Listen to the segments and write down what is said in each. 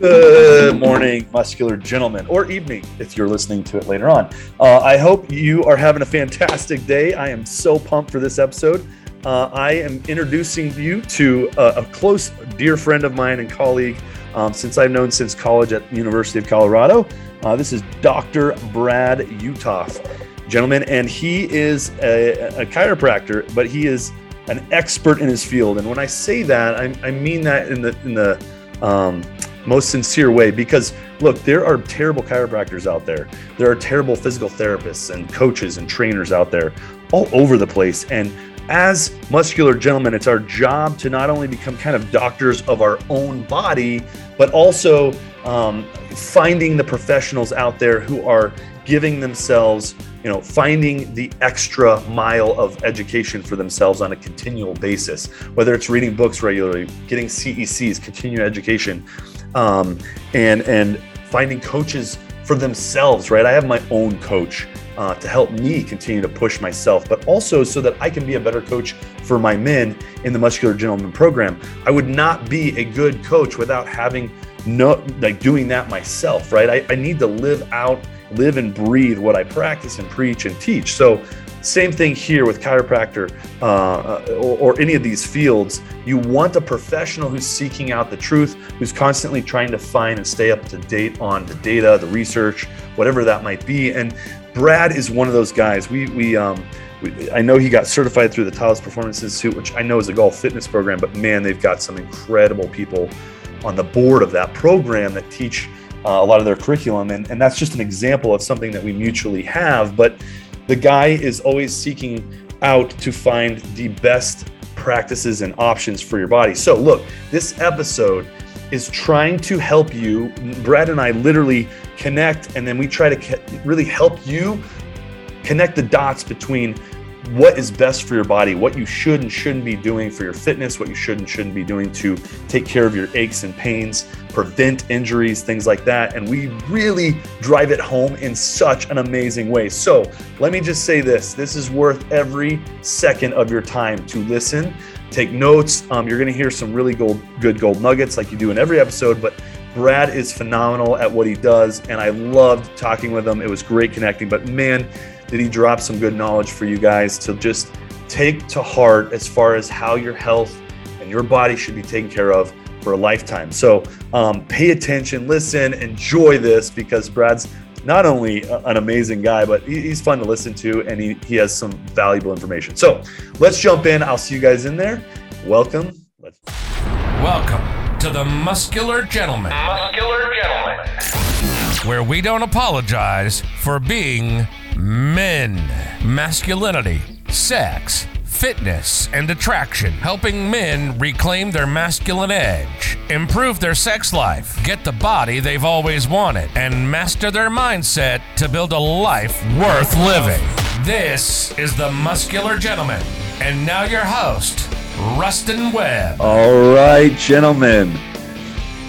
Good morning, muscular gentlemen, or evening if you're listening to it later on. Uh, I hope you are having a fantastic day. I am so pumped for this episode. Uh, I am introducing you to a, a, close, dear friend of mine and colleague um, since I've known since college at the University of Colorado. Uh, this is Dr. Brad Uthoff, gentlemen, and he is a, a, chiropractor, but he is an expert in his field. And when I say that, I, I mean that in the in the um, most sincere way because look, there are terrible chiropractors out there. There are terrible physical therapists and coaches and trainers out there all over the place. And as muscular gentlemen, it's our job to not only become kind of doctors of our own body, but also um, finding the professionals out there who are giving themselves, you know, finding the extra mile of education for themselves on a continual basis, whether it's reading books regularly, getting CECs, continuing education, um, and and finding coaches for themselves. Right, I have my own coach. Uh, to help me continue to push myself, but also so that I can be a better coach for my men in the Muscular Gentleman program. I would not be a good coach without having no like doing that myself, right? I, I need to live out, live and breathe what I practice and preach and teach. So same thing here with chiropractor uh, or, or, any of these fields. You want a professional who's seeking out the truth, who's constantly trying to find and stay up to date on the data, the research, whatever that might be. And Brad is one of those guys. We we um, we, I know he got certified through the Titleist Performance Institute, which I know is a golf fitness program, but man, they've got some incredible people on the board of that program that teach uh, a lot of their curriculum. And, and that's just an example of something that we mutually have. But the guy is always seeking out to find the best practices and options for your body. So, look, this episode is trying to help you. Brad and I literally connect, and then we try to really help you connect the dots between what is best for your body, what you should and shouldn't be doing for your fitness, what you should and shouldn't be doing to take care of your aches and pains, prevent injuries, things like that. And we really drive it home in such an amazing way. So let me just say this this is worth every second of your time to listen, take notes. Um, you're going to hear some really gold, good gold nuggets like you do in every episode, but Brad is phenomenal at what he does, and I loved talking with him. It was great connecting. But man, did he drop some good knowledge for you guys to just take to heart as far as how your health and your body should be taken care of for a lifetime. So um, pay attention, listen, enjoy this because Brad's not only an amazing guy, but he's fun to listen to and he, he has some valuable information. So let's jump in. I'll see you guys in there. Welcome. Let's- Welcome to the Muscular Gentleman. Muscular Gentleman. Where we don't apologize for being men, masculinity, sex, fitness, and attraction, helping men reclaim their masculine edge, improve their sex life, get the body they've always wanted, and master their mindset to build a life worth living. This is the Muscular Gentleman. And now your host, Ruston Webb. All right, gentlemen.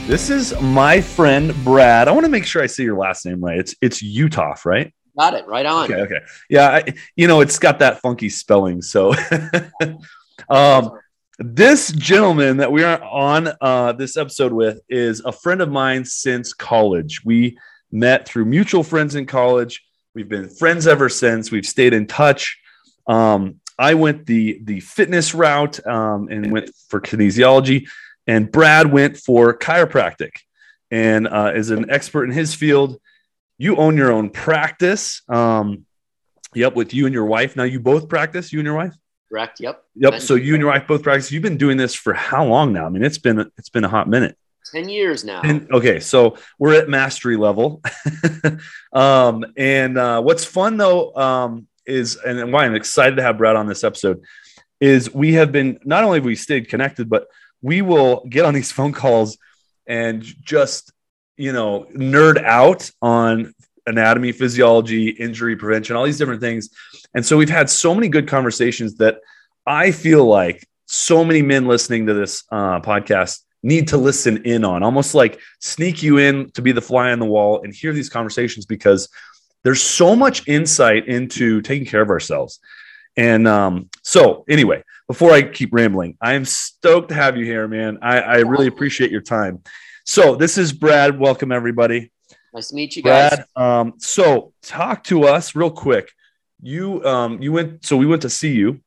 This is my friend Brad. I want to make sure I say your last name right. It's it's Uthoff, right? Got it right on. Okay, okay. Yeah, I, you know, it's got that funky spelling. So, um, this gentleman that we are on uh, this episode with is a friend of mine since college. We met through mutual friends in college. We've been friends ever since. We've stayed in touch. Um, I went the the fitness route um, and went for kinesiology, and Brad went for chiropractic, and uh, is an expert in his field you own your own practice. Um, yep, with you and your wife. Now you both practice, you and your wife. Correct. Yep. Yep. So you and your wife both practice. You've been doing this for how long now? I mean, it's been it's been a hot minute. 10 years now. And, okay, so we're at mastery level. um, and uh, what's fun though um, is, and why I'm excited to have Brad on this episode, is we have been not only have we stayed connected, but we will get on these phone calls and just you know, nerd out on anatomy, physiology, injury prevention, all these different things. And so we've had so many good conversations that I feel like so many men listening to this uh, podcast need to listen in on, almost like sneak you in to be the fly on the wall and hear these conversations because there's so much insight into taking care of ourselves. And um, so, anyway, before I keep rambling, I am stoked to have you here, man. I, I really appreciate your time. So this is Brad. Welcome everybody. Nice to meet you guys. Brad, um, so talk to us real quick. You um, you went so we went to see you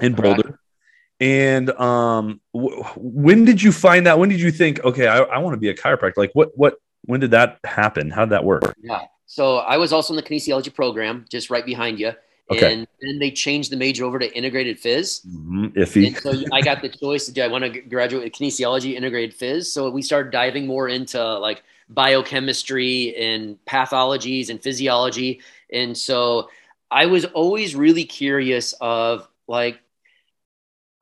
in Correct. Boulder. And um, w- when did you find out? When did you think, okay, I, I want to be a chiropractor? Like, what, what, when did that happen? How did that work? Yeah. So I was also in the kinesiology program, just right behind you. Okay. And then they changed the major over to integrated phys. Mhm, Iffy. And so I got the choice to do I want to graduate with kinesiology, integrated phys. So we started diving more into like biochemistry and pathologies and physiology. And so I was always really curious of like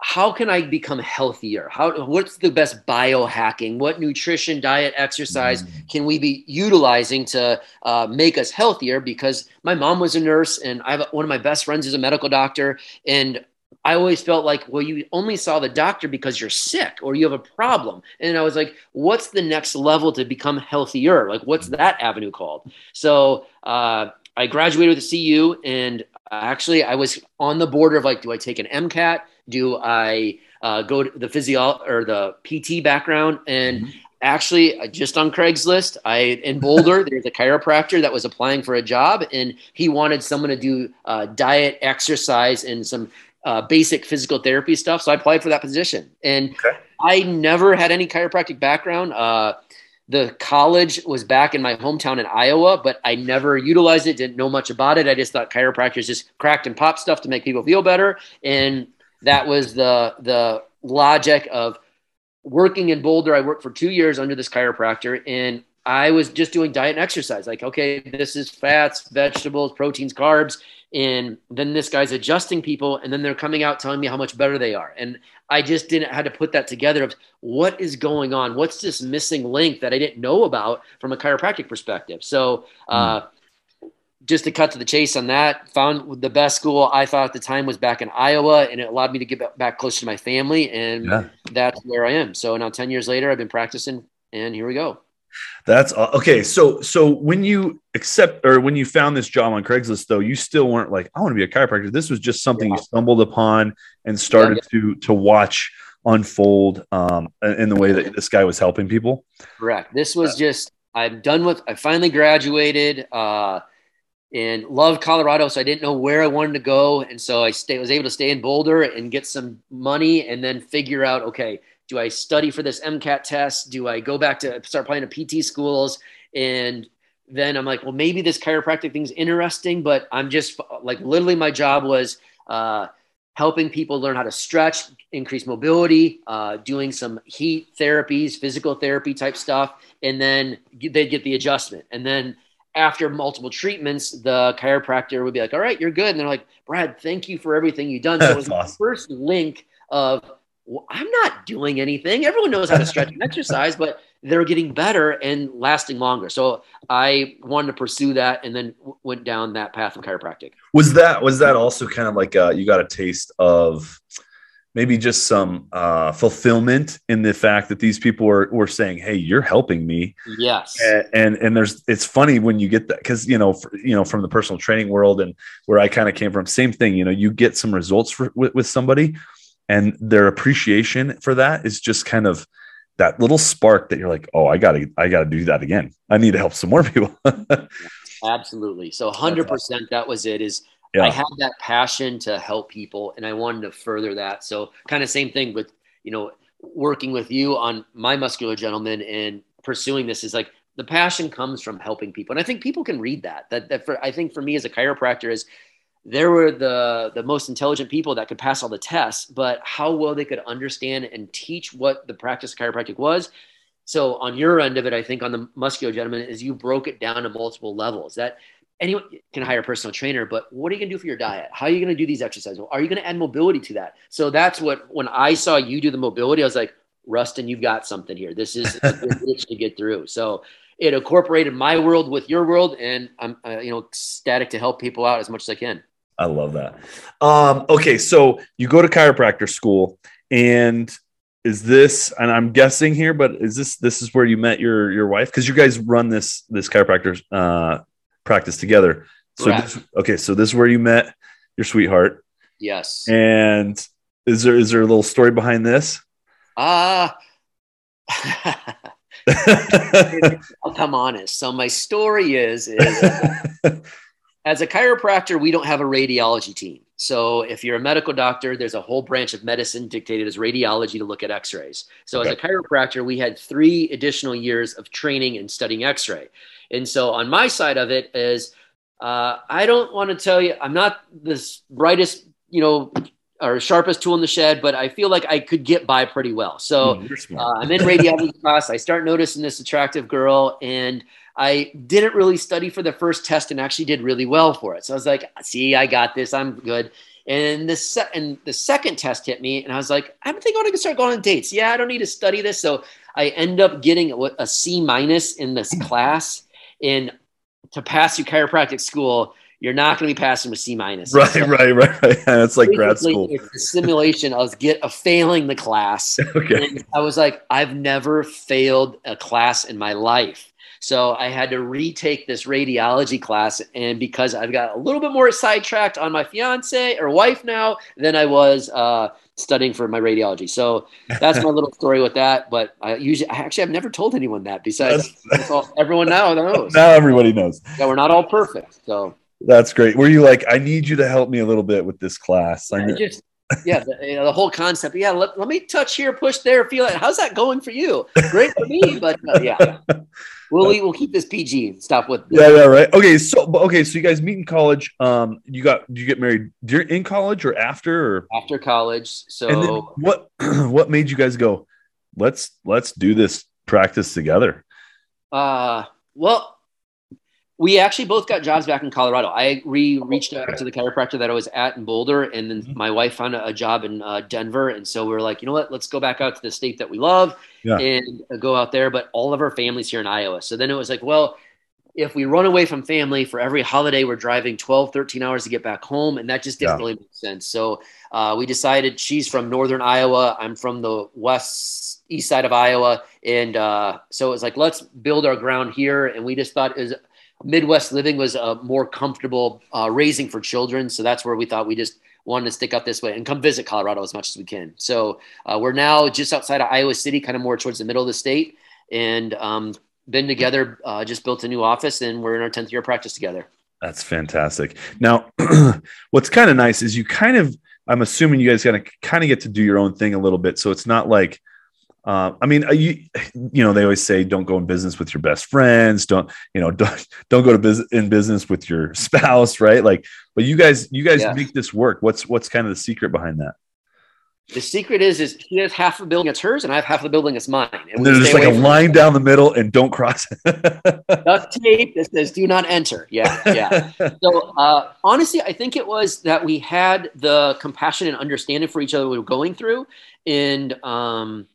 how can I become healthier? How what's the best biohacking? What nutrition, diet, exercise can we be utilizing to uh, make us healthier? Because my mom was a nurse, and I have one of my best friends is a medical doctor, and I always felt like, well, you only saw the doctor because you're sick or you have a problem. And I was like, what's the next level to become healthier? Like, what's that avenue called? So uh, I graduated with a CU, and actually, I was on the border of like, do I take an MCAT? Do I uh, go to the physio or the PT background? And actually, uh, just on Craigslist, I in Boulder, there's a chiropractor that was applying for a job, and he wanted someone to do uh, diet, exercise, and some uh, basic physical therapy stuff. So I applied for that position, and Okay. I never had any chiropractic background. Uh, the college was back in my hometown in Iowa, but I never utilized it. Didn't know much about it. I just thought chiropractors just cracked and pop stuff to make people feel better, and that was the the logic of working in Boulder. I worked for two years under this chiropractor, and I was just doing diet and exercise. Like, okay, this is fats, vegetables, proteins, carbs, and then this guy's adjusting people, and then they're coming out telling me how much better they are, and I just didn't had to put that together of what is going on, what's this missing link that I didn't know about from a chiropractic perspective. So. Uh, just to cut to the chase on that, found the best school I thought at the time was back in Iowa, and it allowed me to get back closer to my family, and Yeah. that's where I am. So now, ten years later, I've been practicing, and here we go. That's uh, okay. So, so when you accept or when you found this job on Craigslist, though, you still weren't like, I want to be a chiropractor. This was just something Yeah. you stumbled upon and started to to watch unfold um, in the way that this guy was helping people. Correct. This was just I'm done with. I finally graduated. Uh, and loved Colorado, so I didn't know where I wanted to go, and so I stay, was able to stay in Boulder and get some money, and then figure out, okay, do I study for this MCAT test? Do I go back to start applying to PT schools? And then I'm like, well, maybe this chiropractic thing's interesting, but I'm just like, literally, my job was uh, helping people learn how to stretch, increase mobility, uh, doing some heat therapies, physical therapy type stuff, and then they'd get the adjustment, and then after multiple treatments, the chiropractor would be like, "All right, you're good," and they're like, "Brad, thank you for everything you've done." So it was That's the first link of well, I'm not doing anything. Everyone knows how to stretch and exercise, but they're getting better and lasting longer. So I wanted to pursue that, and then w- went down that path of chiropractic. Was that was that also kind of like uh, you got a taste of maybe just some uh, fulfillment in the fact that these people were were saying, "Hey, you're helping me," Yes. and and, and there's it's funny when you get that because you know for, you know from the personal training world and where I kind of came from, same thing. You know, you get some results for, with with somebody, and their appreciation for that is just kind of that little spark that you're like, "Oh, I gotta I gotta do that again. I need to help some more people." Absolutely. So 100% that was it is Yeah. I had that passion to help people and I wanted to further that. So kind of same thing with, you know, working with you on my muscular gentleman and pursuing this is like the passion comes from helping people. And I think people can read that. That that for I think for me as a chiropractor is there were the the most intelligent people that could pass all the tests, but how well they could understand and teach what the practice of chiropractic was. So on your end of it, I think on the muscular gentleman is you broke it down to multiple levels. That anyone can hire a personal trainer, but what are you going to do for your diet? How are you going to do these exercises? Are you going to add mobility to that? So that's what when I saw you do the mobility, I was like, Ruston, you've got something here. This is a good itch to get through. So it incorporated my world with your world, and I'm uh, you know ecstatic to help people out as much as I can. I love that. Um, okay, so you go to chiropractor school, and is this? And I'm guessing here, but is this this is where you met your your wife? Because you guys run this this chiropractor uh, practice together. So this, okay, so this is where you met your sweetheart, Yes. and is there is there a little story behind this? Ah. I'll come honest. So my story is, is as a chiropractor, we don't have a radiology team. So if you're a medical doctor, there's a whole branch of medicine dictated as radiology to look at x-rays. So okay. as a chiropractor, we had three additional years of training and studying x-ray. And so on my side of it is uh, I don't want to tell you, I'm not the brightest, you know, or sharpest tool in the shed, but I feel like I could get by pretty well. So mm, uh, I'm in radiology class. I start noticing this attractive girl, and I didn't really study for the first test and actually did really well for it. So I was like, see, I got this. I'm good. And the, se- and the second test hit me, and I was like, I think I want to start going on dates. Yeah, I don't need to study this. So I end up getting a C minus in this class. And to pass through chiropractic school, you're not going to be passing with C minus. Right, so right, right, right. And it's like grad school. It's a simulation. I was get a failing the class. okay. And I was like, I've never failed a class in my life. So I had to retake this radiology class. And because I've got a little bit more sidetracked on my fiance or wife now than I was uh, studying for my radiology. So that's my little story with that. But I usually, I actually, I've never told anyone that besides all, everyone now knows. Now everybody knows. Yeah, we're not all perfect. So that's great. Were you like, I need you to help me a little bit with this class? I just, yeah, the, you know, the whole concept. Yeah, let, let me touch here, push there, feel it. How's that going for you? Great for me, but uh, yeah, we'll we'll keep this PG. Stop with yeah, yeah, right. Okay, so okay, so you guys meet in college. Um, you got do you get married during in college or after or after college? So what what made you guys go? Let's let's do this practice together. Uh, well, we actually both got jobs back in Colorado. I re reached out to the chiropractor that I was at in Boulder, and then mm-hmm. my wife found a, job in uh, Denver. And so we were like, you know what? Let's go back out to the state that we love yeah. and uh, go out there. But all of our families here in Iowa. So then it was like, well, if we run away from family for every holiday, we're driving 12, 13 hours to get back home. And that just didn't yeah. really make sense. So uh, we decided she's from Northern Iowa. I'm from the west, east side of Iowa. And uh, so it was like, let's build our ground here. And we just thought it was Midwest living was a more comfortable uh, raising for children. So that's where we thought we just wanted to stick up this way and come visit Colorado as much as we can. So uh, we're now just outside of Iowa City, kind of more towards the middle of the state, and um, been together. Uh, just built a new office, and we're in our tenth year of practice together. That's fantastic. Now, what's kind of nice is you kind of. I'm assuming you guys got to kind of get to do your own thing a little bit. So it's not like uh, I mean, uh, you, you know, they always say don't go in business with your best friends. Don't, you know, don't, don't go to business in business with your spouse, right? Like, but you guys, you guys yeah. make this work. What's, what's kind of the secret behind that? The secret is, is he has half the building that's hers, and I have half the building that's mine. And, and there's just like a line down the middle, and don't cross. Duct tape that says "Do not enter." Yeah, yeah. so uh, honestly, I think it was that we had the compassion and understanding for each other we were going through, and um,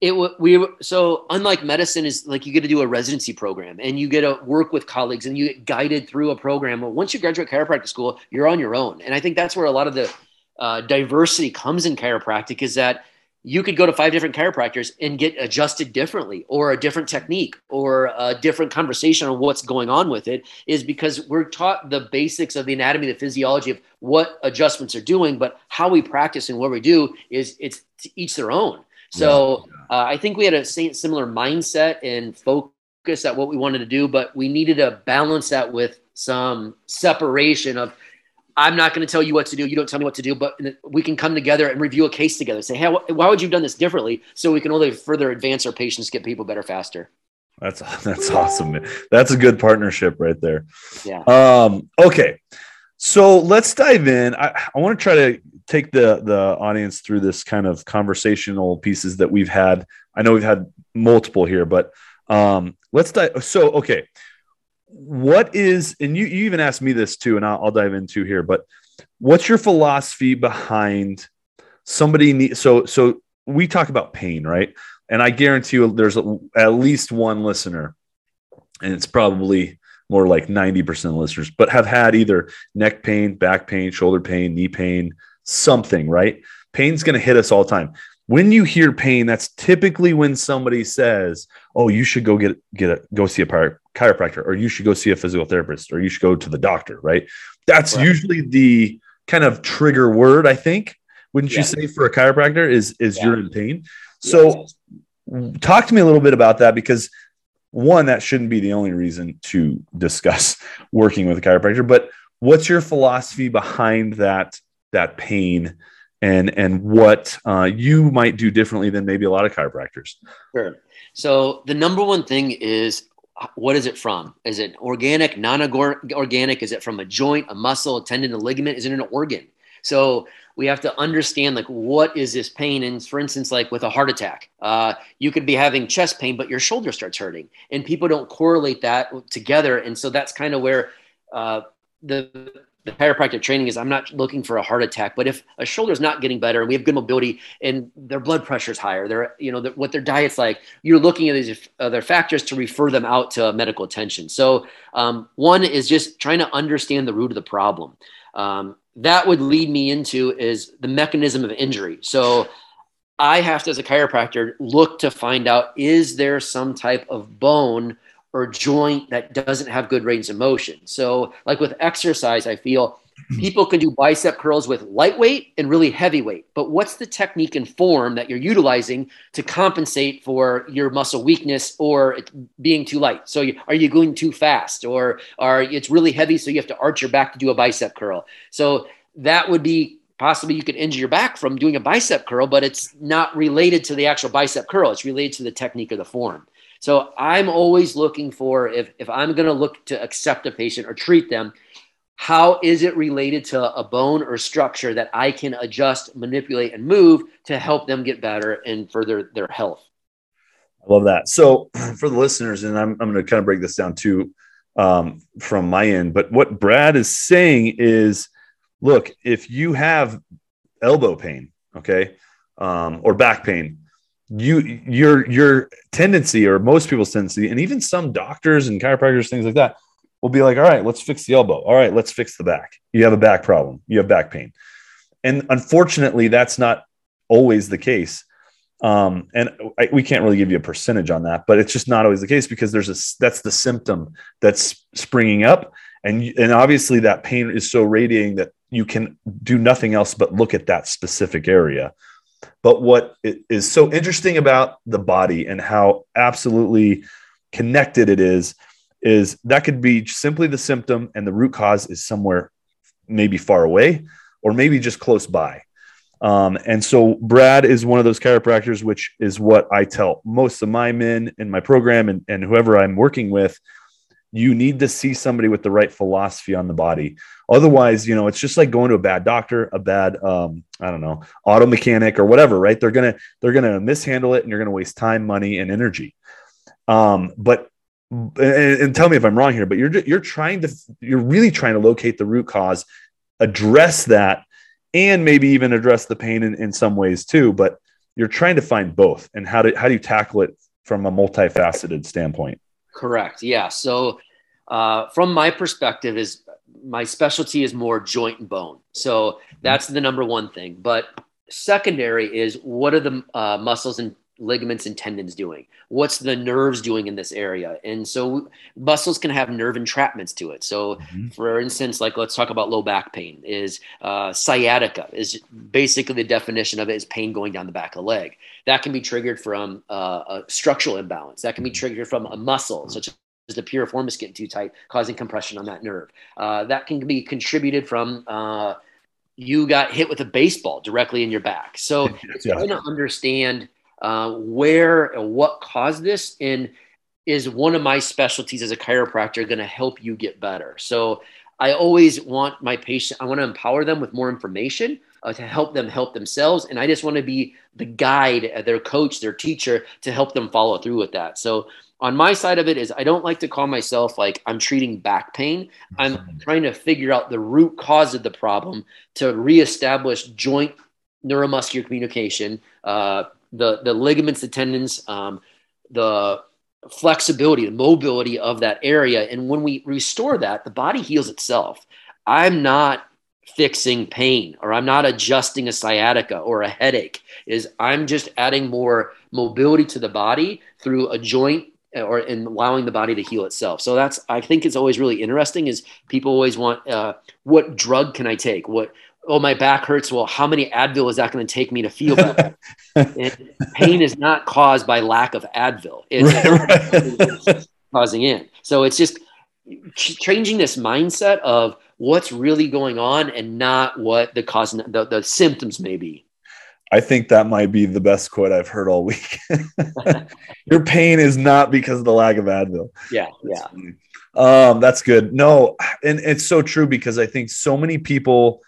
it we so unlike medicine is like you get to do a residency program and you get to work with colleagues and you get guided through a program well, once you graduate chiropractic school you're on your own. And i think that's where a lot of the uh, diversity comes in chiropractic is that you could go to five different chiropractors and get adjusted differently or a different technique or a different conversation on what's going on with it is because we're taught the basics of the anatomy the physiology of what adjustments are doing but how we practice and what we do is it's each their own so uh, I think we had a similar mindset and focus at what we wanted to do, but we needed to balance that with some separation of I'm not going to tell you what to do. You don't tell me what to do, but we can come together and review a case together. Say, hey, why would you have done this differently? So we can only further advance our patients, get people better faster. That's that's awesome. Man. That's a good partnership right there. Yeah. Um, okay. So let's dive in. I, I want to try to take the the audience through this kind of conversational pieces that we've had. I know we've had multiple here, but um, let's dive. So okay, what is and you you even asked me this too, and I'll, I'll dive into here. But what's your philosophy behind somebody? Need, so so we talk about pain, right? And I guarantee you, there's a, at least one listener, and it's probably more like 90% of listeners, but have had either neck pain, back pain, shoulder pain, knee pain, something, right? Pain's going to hit us all the time. When you hear pain, that's typically when somebody says, "Oh, you should go get get a go see a chiropractor, or you should go see a physical therapist, or you should go to the doctor." Right? That's right. usually the kind of trigger word. I think. Wouldn't yeah. you say for a chiropractor is is yeah. you're in pain? So, talk to me a little bit about that because one, that shouldn't be the only reason to discuss working with a chiropractor, but what's your philosophy behind that that pain and and what uh, you might do differently than maybe a lot of chiropractors? Sure. So the number one thing is what is it from? Is it organic, non-organic? Is it from a joint, a muscle, a tendon, a ligament? Is it an organ? So we have to understand like what is this pain and for instance like with a heart attack uh, you could be having chest pain but your shoulder starts hurting and people don't correlate that together and so that's kind of where uh, the the chiropractic training is I'm not looking for a heart attack, but if a shoulder is not getting better and we have good mobility and their blood pressure is higher, their you know what their diet's like, you're looking at these other factors to refer them out to medical attention. So um, one is just trying to understand the root of the problem. Um, that would lead me into is the mechanism of injury. So I have to, as a chiropractor, look to find out is there some type of bone or joint that doesn't have good range of motion. So, like with exercise, I feel people can do bicep curls with lightweight and really heavyweight. But what's the technique and form that you're utilizing to compensate for your muscle weakness or being too light? So, you, are you going too fast, or are it's really heavy, so you have to arch your back to do a bicep curl? So that would be possibly you could injure your back from doing a bicep curl, but it's not related to the actual bicep curl. It's related to the technique or the form. So I'm always looking for if, if I'm going to look to accept a patient or treat them, how is it related to a bone or structure that I can adjust, manipulate, and move to help them get better and further their health? I love that. So for the listeners, and I'm, I'm going to kind of break this down too um, from my end, but what Brad is saying is, look, if you have elbow pain, okay, um, or back pain, you your your tendency or most people's tendency and even some doctors and chiropractors things like that will be like all right let's fix the elbow. All right let's fix the back. You have a back problem. You have back pain. And unfortunately that's not always the case. Um, and I, we can't really give you a percentage on that but it's just not always the case because there's a that's the symptom that's springing up. And and obviously that pain is so radiating that you can do nothing else but look at that specific area but what is so interesting about the body and how absolutely connected it is, is that could be simply the symptom and the root cause is somewhere maybe far away or maybe just close by. Um, and so Brad is one of those chiropractors, which is what I tell most of my men in my program and, and whoever I'm working with you need to see somebody with the right philosophy on the body. Otherwise, you know, it's just like going to a bad doctor, a bad, um, I don't know, auto mechanic or whatever, right? They're gonna they're gonna mishandle it, and you're gonna waste time, money, and energy. Um, but and, and tell me if I'm wrong here, but you're you're trying to you're really trying to locate the root cause, address that, and maybe even address the pain in, in some ways too. But you're trying to find both, and how do how do you tackle it from a multifaceted standpoint? Correct. Yeah. So, uh, from my perspective, is my specialty is more joint and bone. So that's the number one thing. But secondary is what are the uh, muscles and ligaments and tendons doing? What's the nerves doing in this area? And so muscles can have nerve entrapments to it. So, mm-hmm. for instance, like let's talk about low back pain. Is uh, sciatica is basically the definition of it is pain going down the back of the leg. That can be triggered from uh, a structural imbalance. That can be mm-hmm. triggered from a muscle, such as the piriformis getting too tight, causing compression on that nerve. Uh, that can be contributed from uh, you got hit with a baseball directly in your back. So it's yeah. trying to understand uh, where and what caused this and is one of my specialties as a chiropractor going to help you get better so i always want my patient i want to empower them with more information uh, to help them help themselves and i just want to be the guide uh, their coach their teacher to help them follow through with that so on my side of it is i don't like to call myself like i'm treating back pain i'm trying to figure out the root cause of the problem to reestablish joint neuromuscular communication uh, the the ligaments, the tendons, um, the flexibility, the mobility of that area. And when we restore that, the body heals itself. I'm not fixing pain or I'm not adjusting a sciatica or a headache is I'm just adding more mobility to the body through a joint or in allowing the body to heal itself. So that's I think it's always really interesting is people always want uh, what drug can I take? What oh, my back hurts. Well, how many Advil is that going to take me to feel better? pain is not caused by lack of Advil. It's right, right. causing in. So it's just changing this mindset of what's really going on and not what the cause, the, the symptoms may be. I think that might be the best quote I've heard all week. Your pain is not because of the lack of Advil. Yeah, yeah. Um, that's good. No, and it's so true because I think so many people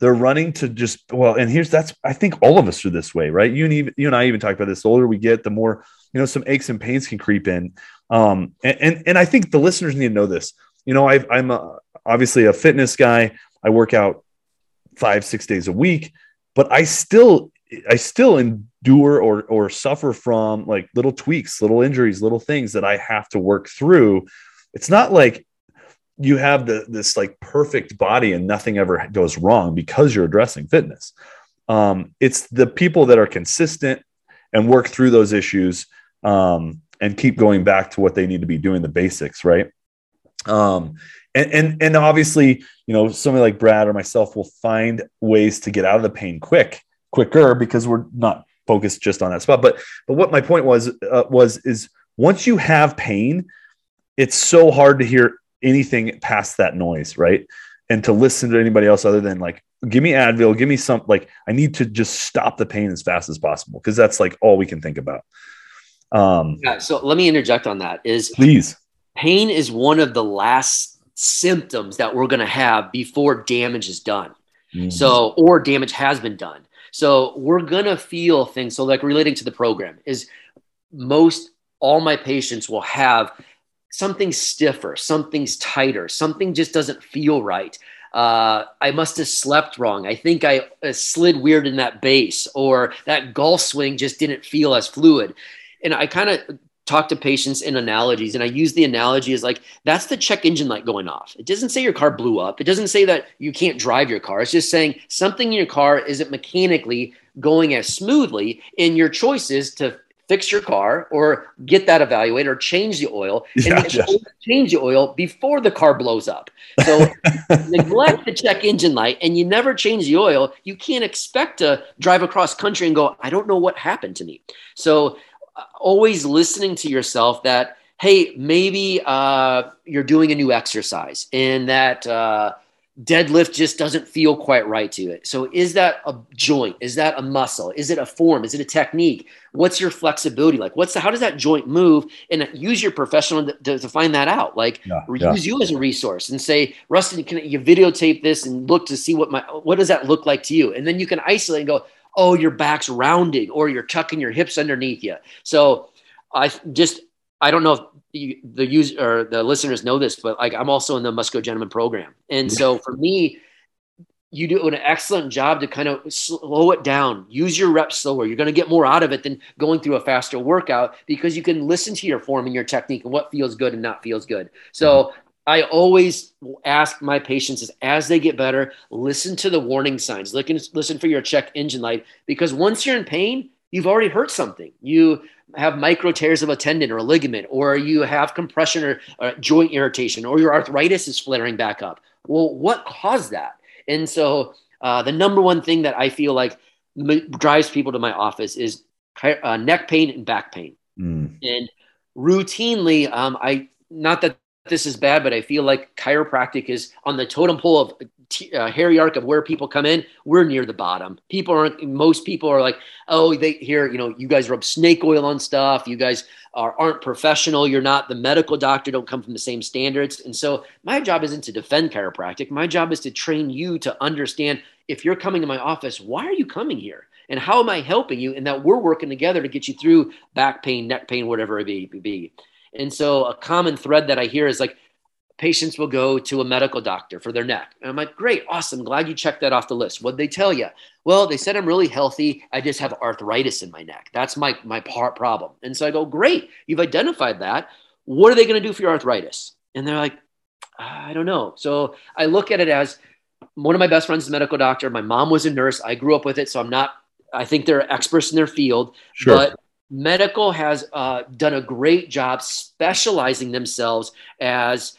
they're running to just well, and here's that's I think all of us are this way, right? You and even, you and I even talk about this. The older we get, the more you know some aches and pains can creep in. Um, and and, and I think the listeners need to know this. You know, i I'm a, obviously a fitness guy. I work out five six days a week but I still I still endure or or suffer from like little tweaks, little injuries, little things that I have to work through. It's not like you have the, this like perfect body and nothing ever goes wrong because you're addressing fitness. Um, it's the people that are consistent and work through those issues um, and keep going back to what they need to be doing the basics, right? Um, and, and and obviously you know somebody like brad or myself will find ways to get out of the pain quick quicker because we're not focused just on that spot. But but what my point was uh, was is once you have pain it's so hard to hear anything past that noise right? And to listen to anybody else other than like give me advil give me some like i need to just stop the pain as fast as possible because that's like all we can think about. Um yeah so let me interject on that is please. pain is one of the last symptoms that we're going to have before damage is done. Mm-hmm. So, or damage has been done. So, we're going to feel things. So, like relating to the program, is most all my patients will have something stiffer, something's tighter, something just doesn't feel right. Uh, I must have slept wrong. I think I uh, slid weird in that base, or that golf swing just didn't feel as fluid. And I kind of talk to patients in analogies. And i use the analogy as like that's the check engine light going off. It doesn't say your car blew up. It doesn't say that you can't drive your car. It's just saying something in your car isn't mechanically going as smoothly in your choices to fix your car or get that evaluated or change the oil. And yeah, change the oil before the car blows up. So neglect the check engine light and you never change the oil. You can't expect to drive across country and go i don't know what happened to me. So always listening to yourself that hey maybe uh, you're doing a new exercise and that uh, deadlift just doesn't feel quite right to it so is that a joint? Is that a muscle? Is it a form? Is it a technique? What's your flexibility like? What's the, how does that joint move? And use your professional to, to find that out. Like yeah, use yeah. you as a resource and say ruston can you videotape this and look to see what my what does that look like to you? And then you can isolate and go oh, your back's rounding or you're tucking your hips underneath you. So I just, I don't know if you, the user or the listeners know this, but like I'm also in the Muscular Gentleman program. And so for me, you do an excellent job to kind of slow it down. Use your reps slower. You're going to get more out of it than going through a faster workout because you can listen to your form and your technique and what feels good and not feels good. So I always ask my patients as they get better, listen to the warning signs. Listen, listen for your check engine light because once you're in pain, you've already hurt something. You have micro tears of a tendon or a ligament, or you have compression or, or joint irritation, or your arthritis is flaring back up. Well, what caused that? And so, uh, the number one thing that I feel like drives people to my office is uh, neck pain and back pain. Mm. And routinely, um, I not that this is bad, but I feel like chiropractic is on the totem pole of uh, hierarchy of where people come in. We're near the bottom. People aren't. Most people are like, oh, they here. You know, you guys rub snake oil on stuff. You guys are, aren't professional. You're not the medical doctor. Don't come from the same standards. And so my job isn't to defend chiropractic. My job is to train you to understand if you're coming to my office, why are you coming here? And how am I helping you? And that we're working together to get you through back pain, neck pain, whatever it be. And so a common thread that I hear is like patients will go to a medical doctor for their neck. And I'm like, great, awesome. Glad you checked that off the list. What'd they tell you? Well, they said I'm really healthy. I just have arthritis in my neck. That's my, my part problem. And so I go, great, you've identified that. What are they going to do for your arthritis? And they're like, I don't know. So I look at it as one of my best friends is a medical doctor. My mom was a nurse. I grew up with it. So I'm not, I think they're experts in their field. Sure. But medical has uh, done a great job specializing themselves as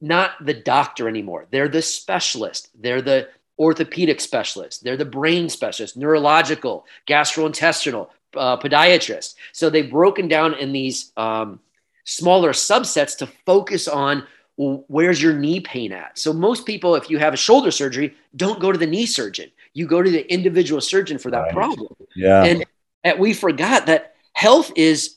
not the doctor anymore. They're the specialist. They're the orthopedic specialist. they're the brain specialist, neurological, gastrointestinal, uh, podiatrist. So they've broken down in these um, smaller subsets to focus on well, where's your knee pain at? So most people, if you have a shoulder surgery, don't go to the knee surgeon. You go to the individual surgeon for that right. problem. Yeah. And, and we forgot that health is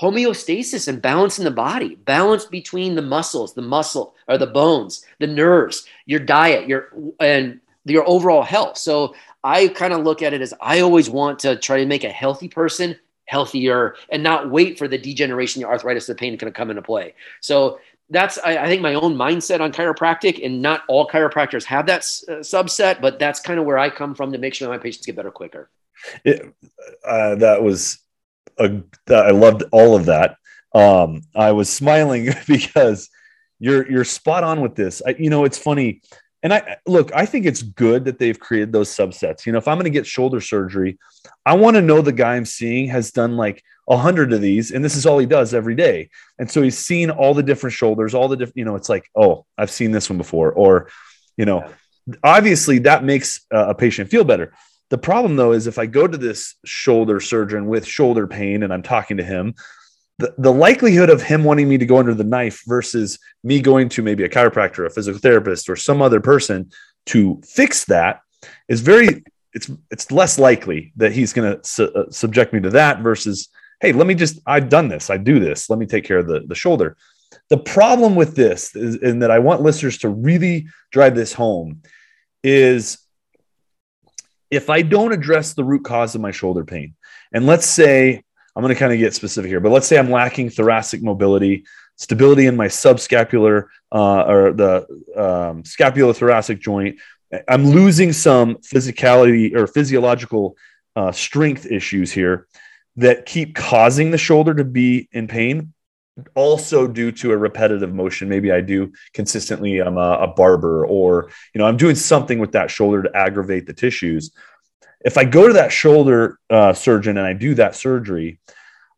homeostasis and balance in the body, balance between the muscles, the muscle or the bones, the nerves, your diet, your and your overall health. So I kind of look at it as I always want to try to make a healthy person healthier and not wait for the degeneration, the arthritis, the pain to come into play. So that's I, I, think my own mindset on chiropractic, and not all chiropractors have that s- uh, subset, but that's kind of where I come from to make sure my patients get better quicker. It, uh, that was a, I loved all of that. Um, I was smiling because you're you're spot on with this. I, you know, it's funny and I look, I think it's good that they've created those subsets. You know, if I'm going to get shoulder surgery, I want to know the guy I'm seeing has done like a hundred of these, and this is all he does every day. And so he's seen all the different shoulders, all the different, you know, it's like, oh, I've seen this one before, or, you know, obviously that makes a patient feel better. The problem though is if I go to this shoulder surgeon with shoulder pain and I'm talking to him, the, the likelihood of him wanting me to go under the knife versus me going to maybe a chiropractor, a physical therapist, or some other person to fix that is very it's it's less likely that he's going to su- uh, subject me to that versus hey let me just i've done this i do this let me take care of the, the shoulder. The problem with this is and that i want listeners to really drive this home is if i don't address the root cause of my shoulder pain and let's say I'm going to kind of get specific here, but let's say I'm lacking thoracic mobility, stability in my subscapular uh, or the um, scapulothoracic joint. I'm losing some physicality or physiological uh, strength issues here that keep causing the shoulder to be in pain. Also, due to a repetitive motion, maybe I do consistently. I'm a, a barber, or you know, I'm doing something with that shoulder to aggravate the tissues if I go to that shoulder uh, surgeon and I do that surgery,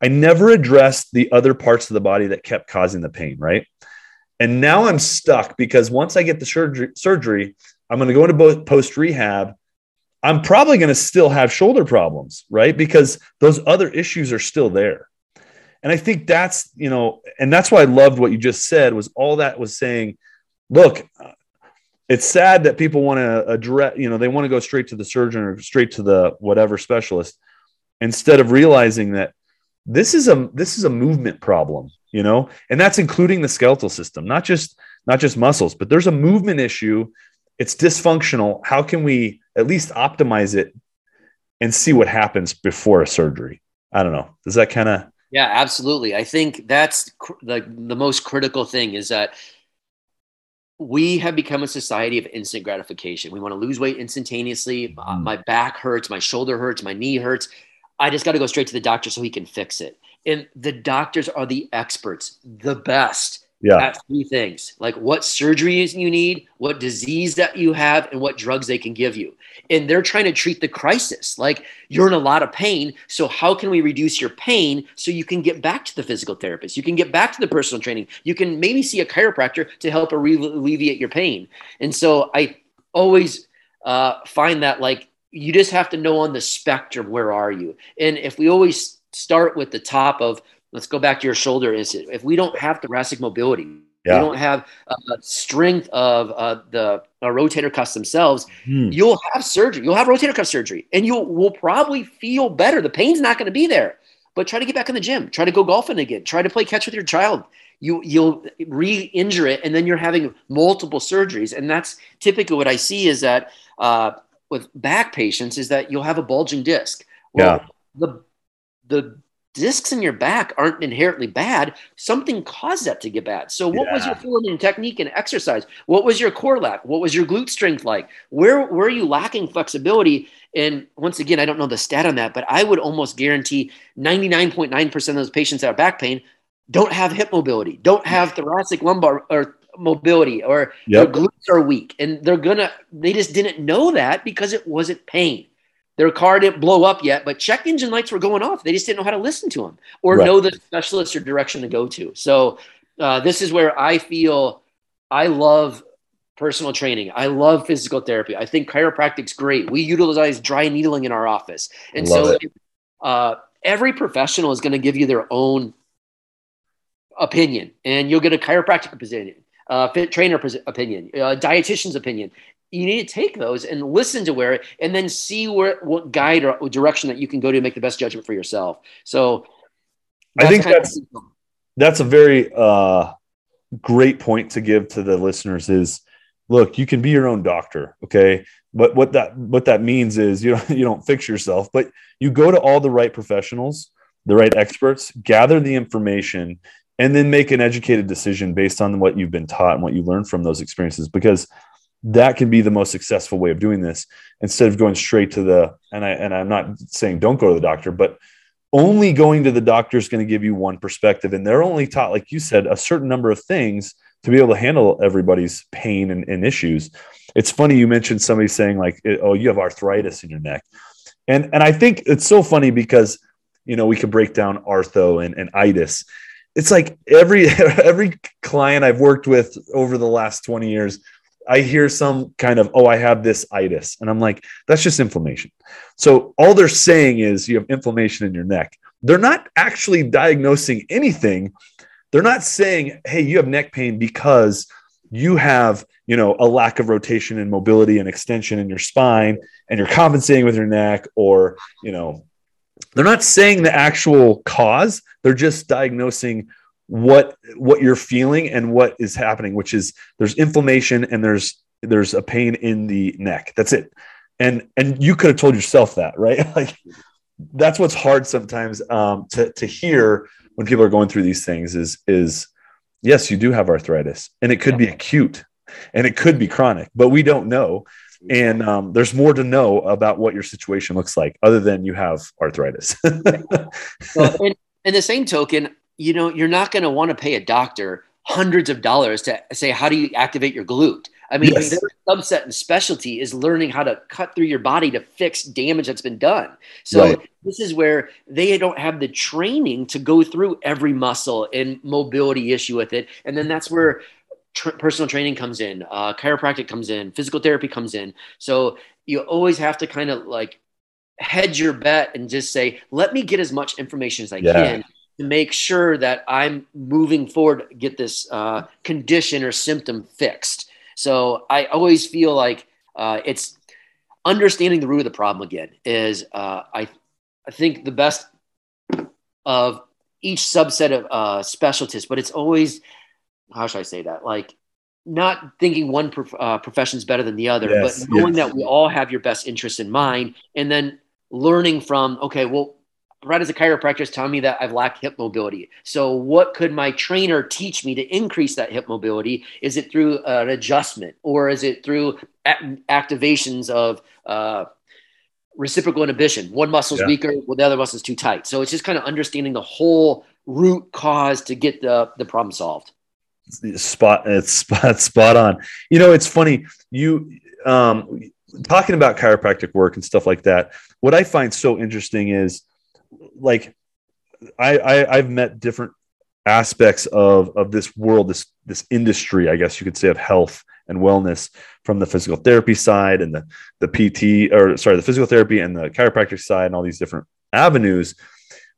I never addressed the other parts of the body that kept causing the pain, right? And now I'm stuck because once I get the surgery, surgery I'm going to go into post rehab. I'm probably going to still have shoulder problems, right? Because those other issues are still there. And I think that's, you know, and that's why I loved what you just said was all that was saying, look, it's sad that people want to address, you know, they want to go straight to the surgeon or straight to the whatever specialist instead of realizing that this is a this is a movement problem, you know, and that's including the skeletal system, not just not just muscles, but there's a movement issue. It's dysfunctional. How can we at least optimize it and see what happens before a surgery? I don't know. Does that kind of yeah, absolutely. I think that's cr- the the most critical thing is that we have become a society of instant gratification. We want to lose weight instantaneously. Mm. My back hurts, my shoulder hurts, my knee hurts. I just got to go straight to the doctor so he can fix it. And the doctors are the experts, the best yeah. at three things like what surgeries you need, what disease that you have, and what drugs they can give you. And they're trying to treat the crisis like you're in a lot of pain. So, how can we reduce your pain so you can get back to the physical therapist? You can get back to the personal training. You can maybe see a chiropractor to help alleviate your pain. And so, I always uh, find that like you just have to know on the spectrum where are you. And if we always start with the top of let's go back to your shoulder incident. If we don't have thoracic mobility, yeah. we don't have uh, strength of uh, the uh, rotator cuffs themselves, hmm. you'll have surgery. You'll have rotator cuff surgery, and you'll probably feel better. The pain's not going to be there, but try to get back in the gym. Try to go golfing again. Try to play catch with your child. You you'll re-injure it, and then you're having multiple surgeries. And that's typically what I see is that uh, with back patients is that you'll have a bulging disc. Well, yeah. The the discs in your back aren't inherently bad. Something caused that to get bad. So, what yeah. was your form technique and exercise? What was your core lack? What was your glute strength like? Where, are you lacking flexibility? And once again, I don't know the stat on that, but I would almost guarantee 99.9% of those patients that have back pain don't have hip mobility, don't have thoracic lumbar or mobility, or yep. their glutes are weak. And they're gonna, they just didn't know that because it wasn't pain. Their car didn't blow up yet, but check engine lights were going off. They just didn't know how to listen to them or right. know the specialist or direction to go to. So uh, this is where I feel I love personal training. I love physical therapy. I think chiropractic's great. We utilize dry needling in our office. And so uh, every professional is going to give you their own opinion, and you'll get a chiropractic opinion, uh, fit trainer opinion, uh, dietitian's opinion. You need to take those and listen to where, and then see where what guide or direction that you can go to make the best judgment for yourself. So, I think that's that's a very uh, great point to give to the listeners. Is look, you can be your own doctor, okay? But what that what that means is you don't you don't fix yourself, but you go to all the right professionals, the right experts, gather the information, and then make an educated decision based on what you've been taught and what you learned from those experiences because that can be the most successful way of doing this instead of going straight to the and I and I'm not saying don't go to the doctor, but only going to the doctor is going to give you one perspective and they're only taught like you said a certain number of things to be able to handle everybody's pain and, and issues. It's funny you mentioned somebody saying like, eh, "Oh, you have arthritis in your neck," and and I think it's so funny because you know we could break down arthro and, and itis. It's like every every client I've worked with over the last twenty years, I hear some kind of, "Oh, I have this itis," and I'm like, "That's just inflammation." So all they're saying is you have inflammation in your neck. They're not actually diagnosing anything they're not saying, hey, you have neck pain because you have, you know, a lack of rotation and mobility and extension in your spine and you're compensating with your neck or, you know, they're not saying the actual cause. They're just diagnosing what what you're feeling and what is happening, which is there's inflammation and there's there's a pain in the neck. That's it. And and you could have told yourself that, right? like that's what's hard sometimes um, to to hear when people are going through these things is is yes, you do have arthritis, and it could be acute, and it could be chronic, but we don't know. And um, there's more to know about what your situation looks like, other than you have arthritis. well, in, in the same token, you know, you're not going to want to pay a doctor hundreds of dollars to say how do you activate your glute I mean, yes. their subset and specialty is learning how to cut through your body to fix damage that's been done. So right. this is where they don't have the training to go through every muscle and mobility issue with it, and then that's where tr- personal training comes in, uh, chiropractic comes in, physical therapy comes in. So you always have to kind of like hedge your bet and just say, let me get as much information as I yeah. can to make sure that I'm moving forward, get this uh, condition or symptom fixed. So I always feel like uh, it's understanding the root of the problem again is uh, I, I think the best of each subset of uh, specialties, but it's always, how should I say that? Like not thinking one prof- uh, profession is better than the other, yes, but knowing yes. that we all have your best interest in mind and then learning from, okay, well, Brad as a chiropractor is telling me that I've lacked hip mobility. So what could my trainer teach me to increase that hip mobility? Is it through an adjustment or is it through activations of uh, reciprocal inhibition? One muscle's yeah. weaker, well, the other muscle's too tight. So it's just kind of understanding the whole root cause to get the, the problem solved. Spot it's spot spot on. You know, it's funny. You um talking about chiropractic work and stuff like that. What I find so interesting is like I, I I've met different aspects of of this world, this this industry, I guess you could say, of health and wellness from the physical therapy side and the the PT or sorry, the physical therapy and the chiropractic side and all these different avenues.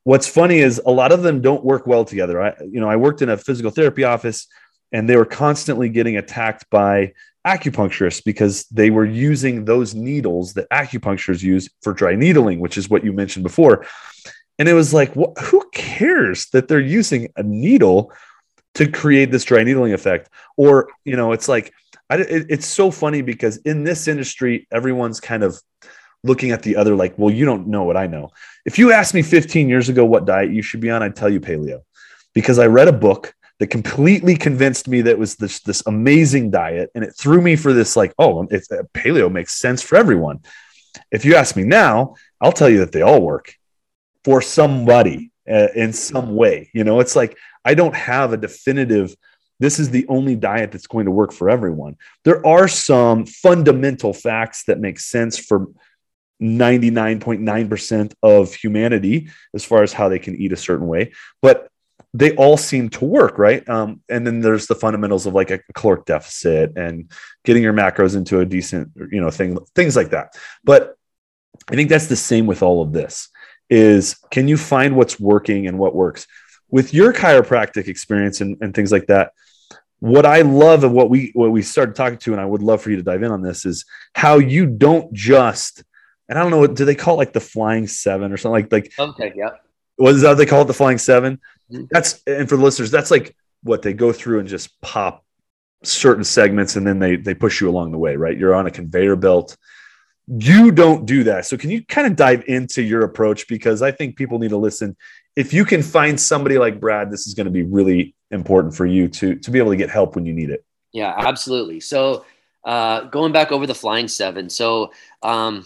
What's funny is a lot of them don't work well together. I you know I worked in a physical therapy office and they were constantly getting attacked by acupuncturists because they were using those needles that acupuncturists use for dry needling, which is what you mentioned before. And it was like, wh- who cares that they're using a needle to create this dry needling effect? Or, you know, it's like, I, it, it's so funny because in this industry, everyone's kind of looking at the other like, well, you don't know what I know. If you asked me 15 years ago what diet you should be on, I'd tell you paleo because I read a book that completely convinced me that was this, this amazing diet and it threw me for this like, oh, it's, uh, paleo makes sense for everyone. If you ask me now, I'll tell you that they all work for somebody uh, in some way. You know, it's like I don't have a definitive this is the only diet that's going to work for everyone. There are some fundamental facts that make sense for 99.9% of humanity as far as how they can eat a certain way. But they all seem to work, right? Um, and then there's the fundamentals of like a caloric deficit and getting your macros into a decent, you know, thing, things like that. But I think that's the same with all of this is can you find what's working and what works? With your chiropractic experience and, and things like that what i love of what we what we started talking to and i would love for you to dive in on this is how you don't just and i don't know what do they call it like the flying seven or something like like okay yeah. what is that they call it the flying 7 mm-hmm. that's and for the listeners that's like what they go through and just pop certain segments and then they they push you along the way right? You're on a conveyor belt you don't do that. So can you kind of dive into your approach because I think people need to listen. If you can find somebody like Brad, this is going to be really important for you to to be able to get help when you need it. Yeah, absolutely. So uh, going back over the flying seven. So um,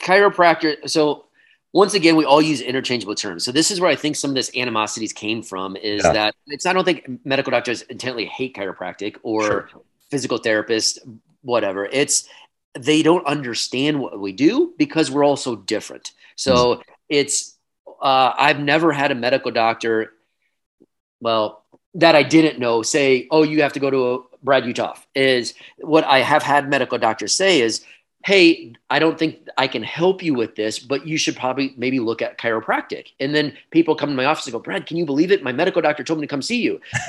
chiropractor. So once again, we all use interchangeable terms. So this is where I think some of this animosities came from. Is yeah. that it's I don't think medical doctors intently hate chiropractic or sure. physical therapists, whatever. It's they don't understand what we do because we're all so different. So mm-hmm. it's uh, I've never had a medical doctor, well, that I didn't know say, "Oh, you have to go to a Brad Uthoff." Is what I have had medical doctors say is, hey, I don't think I can help you with this, but you should probably maybe look at chiropractic. And then people come to my office and go, Brad, can you believe it? My medical doctor told me to come see you.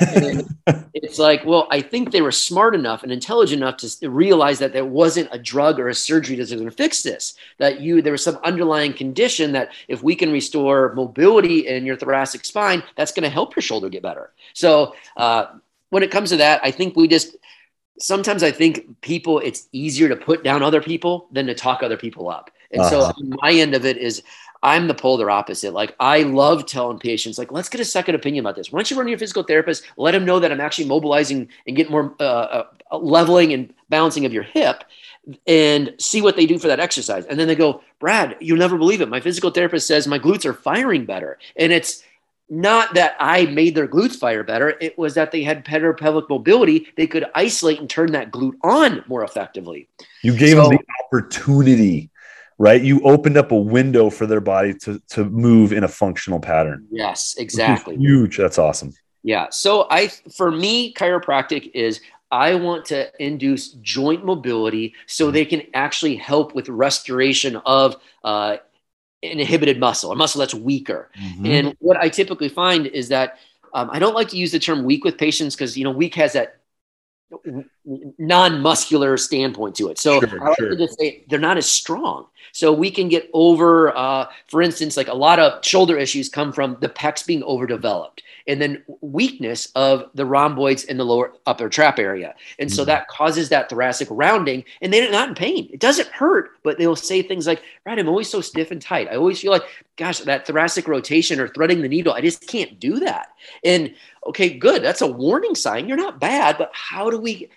it's like, well, I think they were smart enough and intelligent enough to realize that there wasn't a drug or a surgery that's going to fix this. That you there was some underlying condition that if we can restore mobility in your thoracic spine, that's going to help your shoulder get better. So uh, when it comes to that, I think we just sometimes I think people, it's easier to put down other people than to talk other people up. And uh-huh. so my end of it is I'm the polar opposite. Like I love telling patients, like, let's get a second opinion about this. Why don't you run your physical therapist? Let him know that I'm actually mobilizing and get more uh, uh, leveling and balancing of your hip and see what they do for that exercise. And then they go, Brad, you'll never believe it. My physical therapist says my glutes are firing better. And it's not that I made their glutes fire better. It was that they had better pelvic mobility. They could isolate and turn that glute on more effectively. You gave so, them the opportunity, right? You opened up a window for their body to, to move in a functional pattern. Yes, exactly. Huge. That's awesome. Yeah. So I, for me, chiropractic is I want to induce joint mobility so they can actually help with restoration of uh, inhibited muscle, a muscle that's weaker. Mm-hmm. And what I typically find is that um, I don't like to use the term weak with patients because you know weak has that non-muscular standpoint to it. So sure, I like sure. to just say they're not as strong. So we can get over, uh, for instance, like a lot of shoulder issues come from the pecs being overdeveloped and then weakness of the rhomboids in the lower upper trap area. And so mm-hmm. that causes that thoracic rounding and they're not in pain. It doesn't hurt, but they'll say things like, right, I'm always so stiff and tight. I always feel like, gosh, that thoracic rotation or threading the needle, I just can't do that. And okay, good. That's a warning sign. You're not bad, but how do we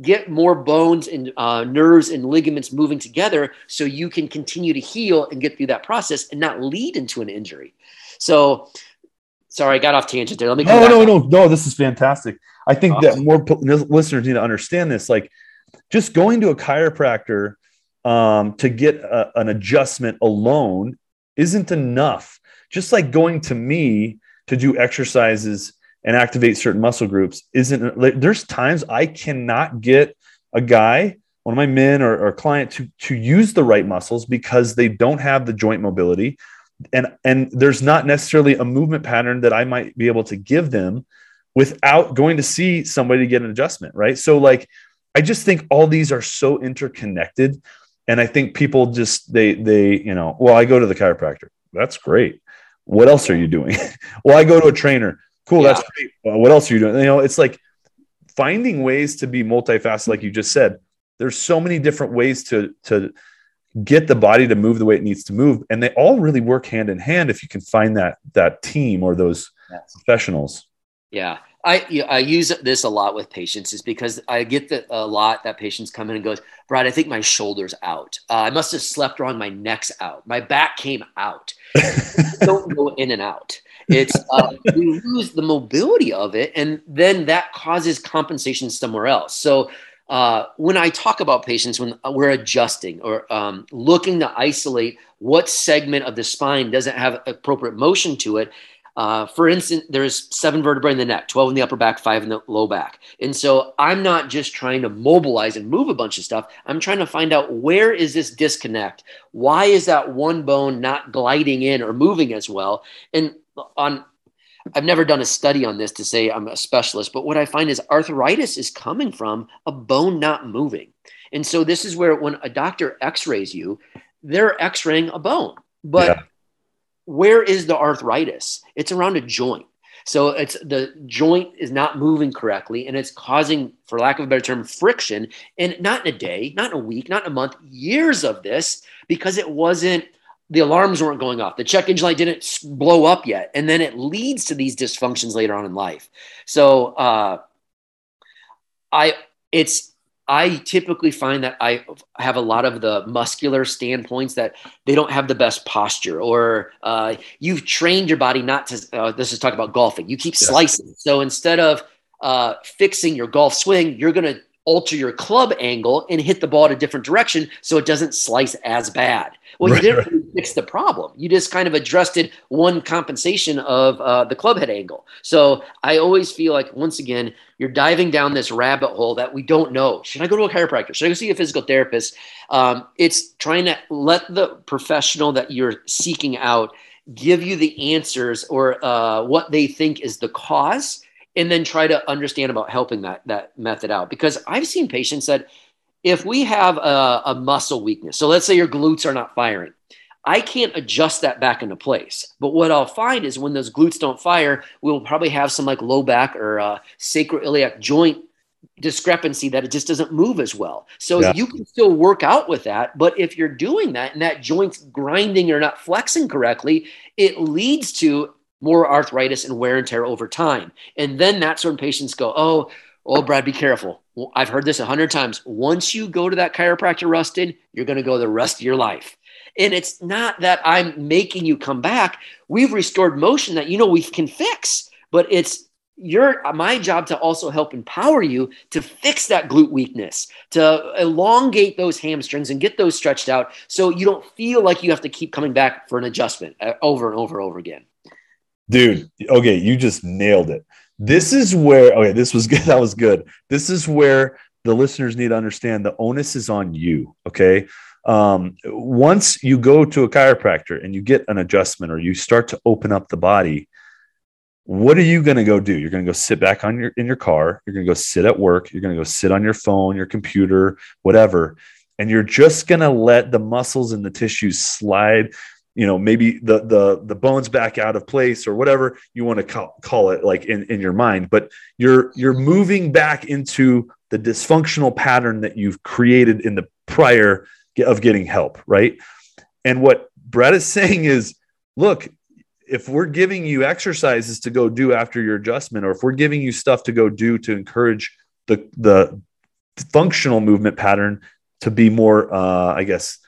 get more bones and uh, nerves and ligaments moving together so you can continue to heal and get through that process and not lead into an injury? So sorry, I got off tangent there. Let me. No, no, no, no. This is fantastic. I think awesome. that more listeners need to understand this. Like, just going to a chiropractor um, to get a, an adjustment alone isn't enough. Just like going to me to do exercises and activate certain muscle groups isn't. Like, there's times I cannot get a guy one of my men or, or client to to use the right muscles because they don't have the joint mobility and and there's not necessarily a movement pattern that I might be able to give them without going to see somebody to get an adjustment, right? So like I just think all these are so interconnected and I think people just they they you know, well I go to the chiropractor. That's great. What else are you doing? well, I go to a trainer. Cool, yeah. that's great. Well, what else are you doing? You know, it's like finding ways to be multifaceted like you just said. There's so many different ways to to get the body to move the way it needs to move and they all really work hand in hand if you can find that that team or those yes. professionals yeah I, I use this a lot with patients is because I get that a lot that patients come in and goes, Brad, I think my shoulder's out. Uh, I must have slept wrong. My neck's out. My back came out. don't go in and out. It's uh, we lose the mobility of it, and then that causes compensation somewhere else. So uh, when I talk about patients, when we're adjusting or um, looking to isolate what segment of the spine doesn't have appropriate motion to it, Uh, for instance, there's seven vertebrae in the neck, 12 in the upper back, five in the low back. And so I'm not just trying to mobilize and move a bunch of stuff. I'm trying to find out where is this disconnect? Why is that one bone not gliding in or moving as well? And on I've never done a study on this to say I'm a specialist, but what I find is arthritis is coming from a bone not moving. And so this is where when a doctor x-rays you, they're x-raying a bone. But yeah where is the arthritis? It's around a joint. So it's the joint is not moving correctly and it's causing, for lack of a better term, friction. And not in a day, not in a week, not in a month, years of this because it wasn't, the alarms weren't going off. The check engine light didn't blow up yet. And then it leads to these dysfunctions later on in life. So uh, I, it's I typically find that I have a lot of the muscular standpoints that they don't have the best posture, or uh, you've trained your body not to. Uh, this is talking about golfing. You keep yes. slicing. So instead of uh, fixing your golf swing, you're going to alter your club angle and hit the ball in a different direction so it doesn't slice as bad. Well, right, you didn't really fix the problem. You just kind of adjusted one compensation of uh, the club head angle. So I always feel like, once again, you're diving down this rabbit hole that we don't know. Should I go to a chiropractor? Should I go see a physical therapist? Um, it's trying to let the professional that you're seeking out give you the answers or uh, what they think is the cause and then try to understand about helping that that method out. Because i've seen patients that if we have a, a, muscle weakness so let's say your glutes are not firing i can't adjust that back into place. But what i'll find is when those glutes don't fire we'll probably have some like low back or uh, sacroiliac joint discrepancy that it just doesn't move as well. So yeah. you can still work out with that but if you're doing that and that joint's grinding or not flexing correctly it leads to more arthritis and wear and tear over time. And then that's when patients go, oh, oh, Brad, be careful. Well, I've heard this a hundred times. Once you go to that chiropractor, Ruston, you're going to go the rest of your life. And it's not that I'm making you come back. We've restored motion that you know we can fix, but it's your my job to also help empower you to fix that glute weakness, to elongate those hamstrings and get those stretched out so you don't feel like you have to keep coming back for an adjustment uh, over and over and over again. Dude, okay, you just nailed it. This is where okay, this was good. That was good. This is where the listeners need to understand the onus is on you. Okay. Um, once you go to a chiropractor and you get an adjustment or you start to open up the body, what are you going to go do? You're going to go sit back on your in your car. You're going to go sit at work. You're going to go sit on your phone, your computer, whatever, and you're just going to let the muscles and the tissues slide you know maybe the the the bones back out of place or whatever you want to call, call it like in, in your mind but you're you're moving back into the dysfunctional pattern that you've created in the prior of getting help right? And what brett is saying is look if we're giving you exercises to go do after your adjustment or if we're giving you stuff to go do to encourage the the functional movement pattern to be more uh i guess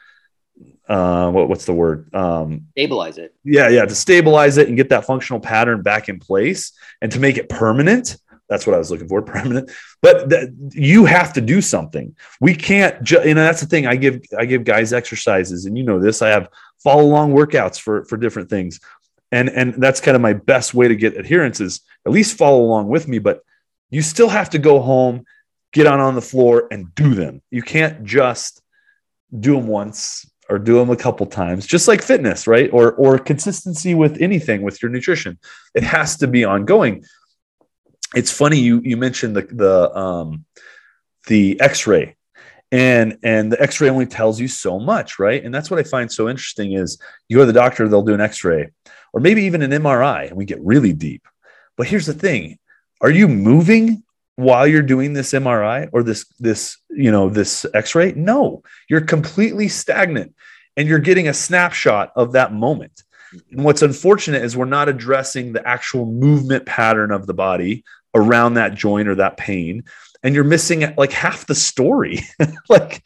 uh, what, what's the word? Um, stabilize it. Yeah, yeah, to stabilize it and get that functional pattern back in place and to make it permanent. That's what I was looking for, permanent. But th- you have to do something. We can't, ju- you know, that's the thing. I give I give guys exercises, and you know this. I have follow along workouts for for different things, and and that's kind of my best way to get adherence is at least follow along with me. But you still have to go home, get on on the floor, and do them. You can't just do them once or do them a couple times just like fitness right? Or or consistency with anything with your nutrition. It has to be ongoing. It's funny you you mentioned the the um the x-ray. And and the x-ray only tells you so much right? And that's what i find so interesting is you go to the doctor they'll do an x-ray or maybe even an mri and we get really deep. But here's the thing. Are you moving while you're doing this MRI or this this you know this X-ray? No, you're completely stagnant, and you're getting a snapshot of that moment. And what's unfortunate is we're not addressing the actual movement pattern of the body around that joint or that pain, and you're missing like half the story. like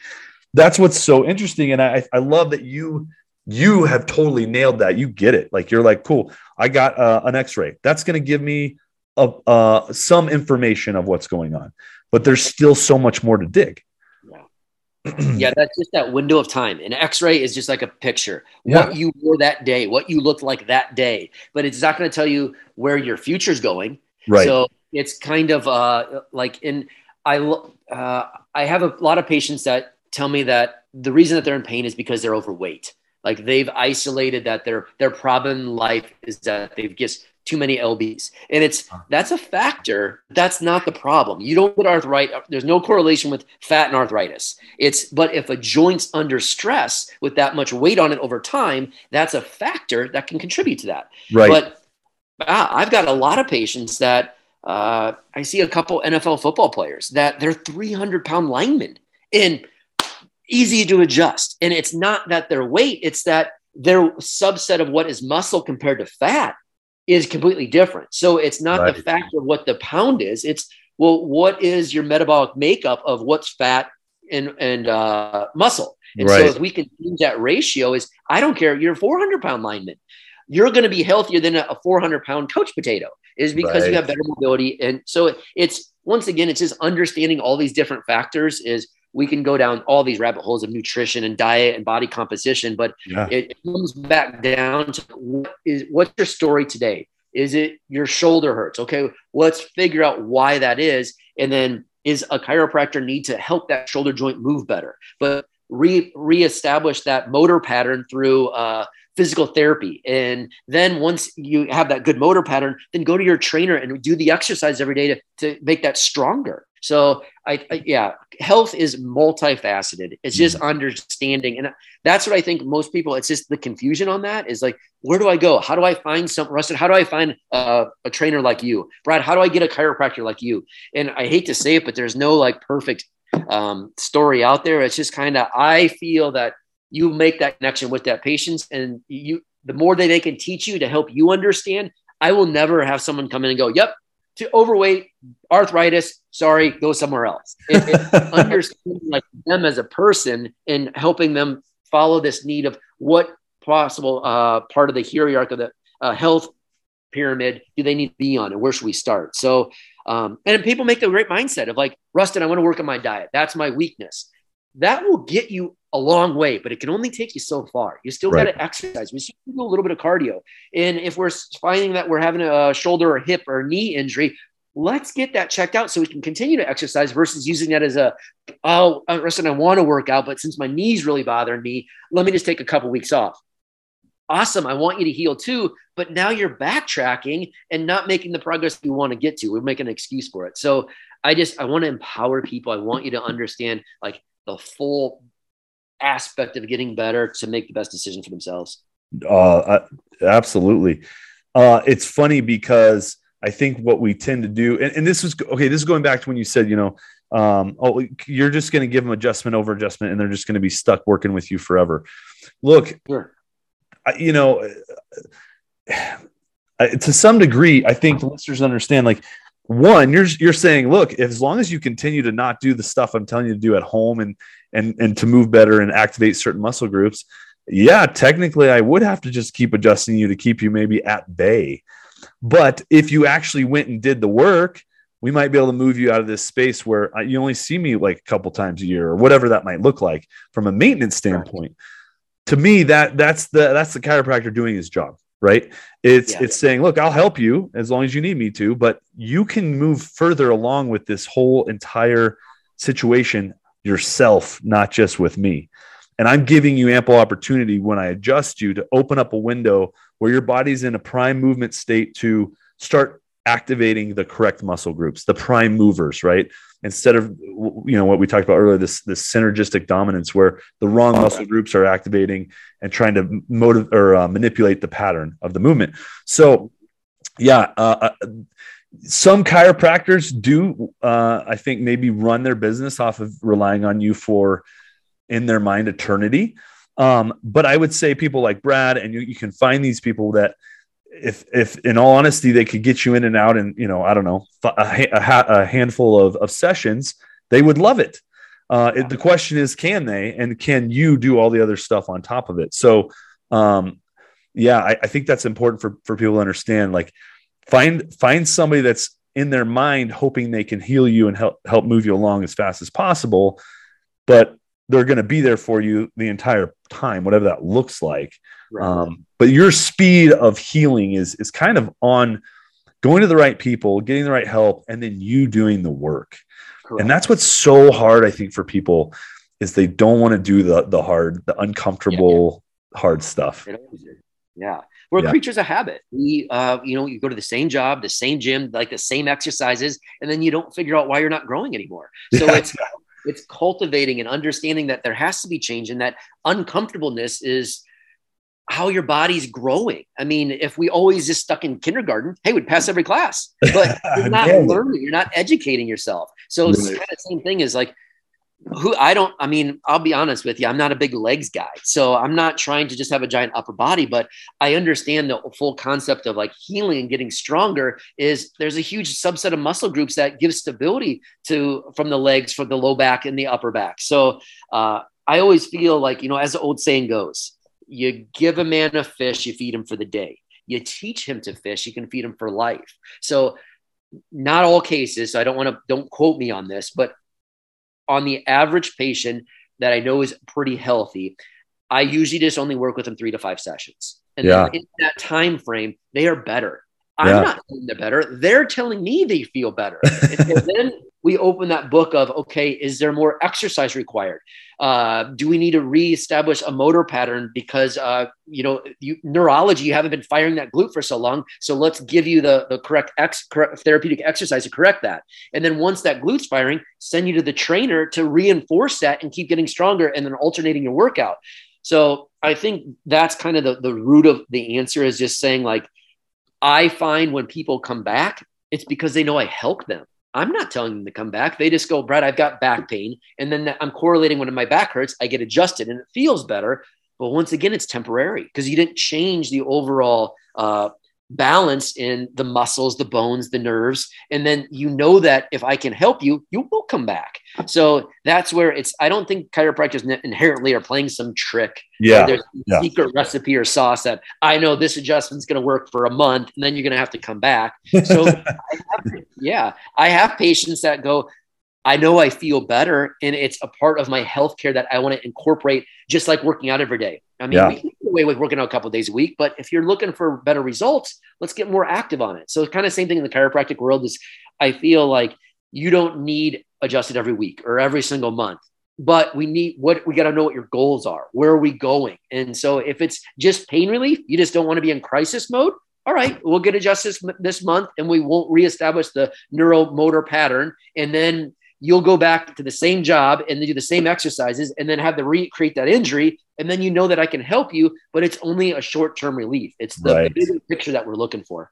that's what's so interesting, and I I love that you you have totally nailed that. You get it. Like you're like, cool. I got uh, an X-ray. That's going to give me of uh, some information of what's going on, but there's still so much more to dig. Yeah. yeah, that's just that window of time. An X-ray is just like a picture. What you wore that day, what you looked like that day, but it's not going to tell you where your future's going. Right. So it's kind of uh, like in I uh, I have a lot of patients that tell me that the reason that they're in pain is because they're overweight. Like they've isolated that their their problem in life is that they've just too many lbs and it's that's a factor. That's not the problem. You don't get arthritis there's no correlation with fat and arthritis. It's but if a joint's under stress with that much weight on it over time that's a factor that can contribute to that. Right. But ah, i've got a lot of patients that uh, i see a couple nfl football players that they're 300 pound linemen and easy to adjust. And it's not that their weight it's that their subset of what is muscle compared to fat is completely different. So it's not right. the fact of what the pound is. It's well, what is your metabolic makeup of what's fat and and uh, muscle? And right. so if we can change that ratio, is I don't care. You're a 400 pound lineman. You're going to be healthier than a 400 pound couch potato. Is because right. you have better mobility, and so it's once again, it's just understanding all these different factors. Is we can go down all these rabbit holes of nutrition and diet and body composition, but yeah. it comes back down to what is what's your story today? Is it your shoulder hurts? Okay, let's figure out why that is, and then is a chiropractor need to help that shoulder joint move better, but re reestablish that motor pattern through uh, physical therapy. And then once you have that good motor pattern, then go to your trainer and do the exercise every day to, to make that stronger. So I, I, yeah, health is multifaceted. It's just mm-hmm. understanding, and that's what I think most people. It's just the confusion on that is like, where do I go? How do I find some Ruston? How do I find a trainer like you, Brad? How do I get a chiropractor like you? And I hate to say it, but there's no like perfect um, story out there. It's just kind of I feel that you make that connection with that patient, and you the more that they can teach you to help you understand. I will never have someone come in and go, "Yep, to overweight, arthritis, sorry, go somewhere else. It, it understanding like them as a person and helping them follow this need of what possible uh, part of the hierarchy of the uh, health pyramid do they need to be on and where should we start? So, um, and people make the great mindset of like, Ruston, I want to work on my diet. That's my weakness. That will get you a long way, but it can only take you so far. You still right. got to exercise. We still do a little bit of cardio. And if we're finding that we're having a shoulder or hip or knee injury, let's get that checked out so we can continue to exercise versus using that as a, oh, listen, I want to work out, but since my knee's really bothering me, let me just take a couple weeks off. Awesome. I want you to heal too, but now you're backtracking and not making the progress you want to get to. We're making an excuse for it. So I just, I want to empower people. I want you to understand like the full aspect of getting better to make the best decision for themselves. Uh, absolutely. Uh, it's funny because I think what we tend to do, and, and this is okay. This is going back to when you said, you know, um, oh, you're just going to give them adjustment over adjustment, and they're just going to be stuck working with you forever. Look, sure. I, you know, to some degree, I think listeners understand. Like, one, you're you're saying, look, as long as you continue to not do the stuff I'm telling you to do at home and and and to move better and activate certain muscle groups, yeah, technically I would have to just keep adjusting you to keep you maybe at bay. But if you actually went and did the work, we might be able to move you out of this space where uh, you only see me like a couple times a year or whatever that might look like from a maintenance standpoint. Right. To me, that that's the that's the chiropractor doing his job, right? It's yeah. it's saying, look, I'll help you as long as you need me to, but you can move further along with this whole entire situation yourself, not just with me. And I'm giving you ample opportunity when I adjust you to open up a window where your body's in a prime movement state to start activating the correct muscle groups, the prime movers, right? Instead of you know what we talked about earlier, this this synergistic dominance where the wrong muscle groups are activating and trying to motive or uh, manipulate the pattern of the movement. So, yeah, uh, uh some chiropractors do, uh, I think, maybe run their business off of relying on you for in their mind eternity. Um, but I would say people like Brad, and you, you can find these people that, if, if in all honesty, they could get you in and out in, you know, I don't know, a, a, a handful of, of sessions, they would love it. Uh, it, the question is, can they, and can you do all the other stuff on top of it? So, um, yeah, I, I think that's important for, for people to understand. Like, find find somebody that's in their mind hoping they can heal you and help help move you along as fast as possible. But they're going to be there for you the entire time, whatever that looks like. Right. Um, but your speed of healing is is kind of on going to the right people, getting the right help, and then you doing the work. Correct. And that's what's so hard, I think, for people is they don't want to do the the hard, the uncomfortable, hard stuff. It always is. Yeah. We're Yeah. creatures of habit. We, uh, you know, you go to the same job, the same gym, like the same exercises, and then you don't figure out why you're not growing anymore. So Yeah. it's it's cultivating and understanding that there has to be change, and that uncomfortableness is how your body's growing. I mean, if we always just stuck in kindergarten, hey, we'd pass every class, but you're not learning, you're not educating yourself. So it's Right. kind of the same thing as like who I don't, I mean, I'll be honest with you, I'm not a big legs guy. So I'm not trying to just have a giant upper body, but I understand the full concept of like healing and getting stronger is there's a huge subset of muscle groups that give stability to from the legs, from the low back and the upper back. So uh, I always feel like, you know, as the old saying goes, you give a man a fish, you feed him for the day. You teach him to fish, you can feed him for life. So not all cases, so I don't want to don't quote me on this, but on the average patient that I know is pretty healthy, I usually just only work with them three to five sessions. And Yeah. then in that time frame, they are better. I'm Yeah. not telling they're better. They're telling me they feel better. then we open that book of okay, is there more exercise required? Uh, do we need to reestablish a motor pattern because uh, you know you, neurology you haven't been firing that glute for so long? So let's give you the the correct ex correct therapeutic exercise to correct that. And then once that glute's firing, send you to the trainer to reinforce that and keep getting stronger, and then alternating your workout. So I think that's kind of the the root of the answer is just saying like I find when people come back, it's because they know I help them. I'm not telling them to come back. They just go, Brad, I've got back pain. And then I'm correlating when my back hurts, I get adjusted and it feels better. But once again, it's temporary because you didn't change the overall uh, balance in the muscles, the bones, the nerves. And then you know that if I can help you, you will come back. So that's where it's, I don't think chiropractors inherently are playing some trick Yeah. there's a yeah. secret recipe or sauce that I know this adjustment's going to work for a month and then you're going to have to come back. So, I have, yeah, I have patients that go, I know I feel better and it's a part of my healthcare that I want to incorporate, just like working out every day. I mean, Yeah. we away with working out a couple days a week, but if you're looking for better results, let's get more active on it. So, kind of same thing in the chiropractic world is I feel like you don't need adjusted every week or every single month but we need what we got to know what your goals are. Where are we going? And so if it's just pain relief you just don't want to be in crisis mode all right we'll get adjusted this, this month and we won't reestablish the neuromotor pattern. And then you'll go back to the same job and do the same exercises and then have to recreate that injury and then you know that i can help you but it's only a short-term relief it's the Right. bigger picture that we're looking for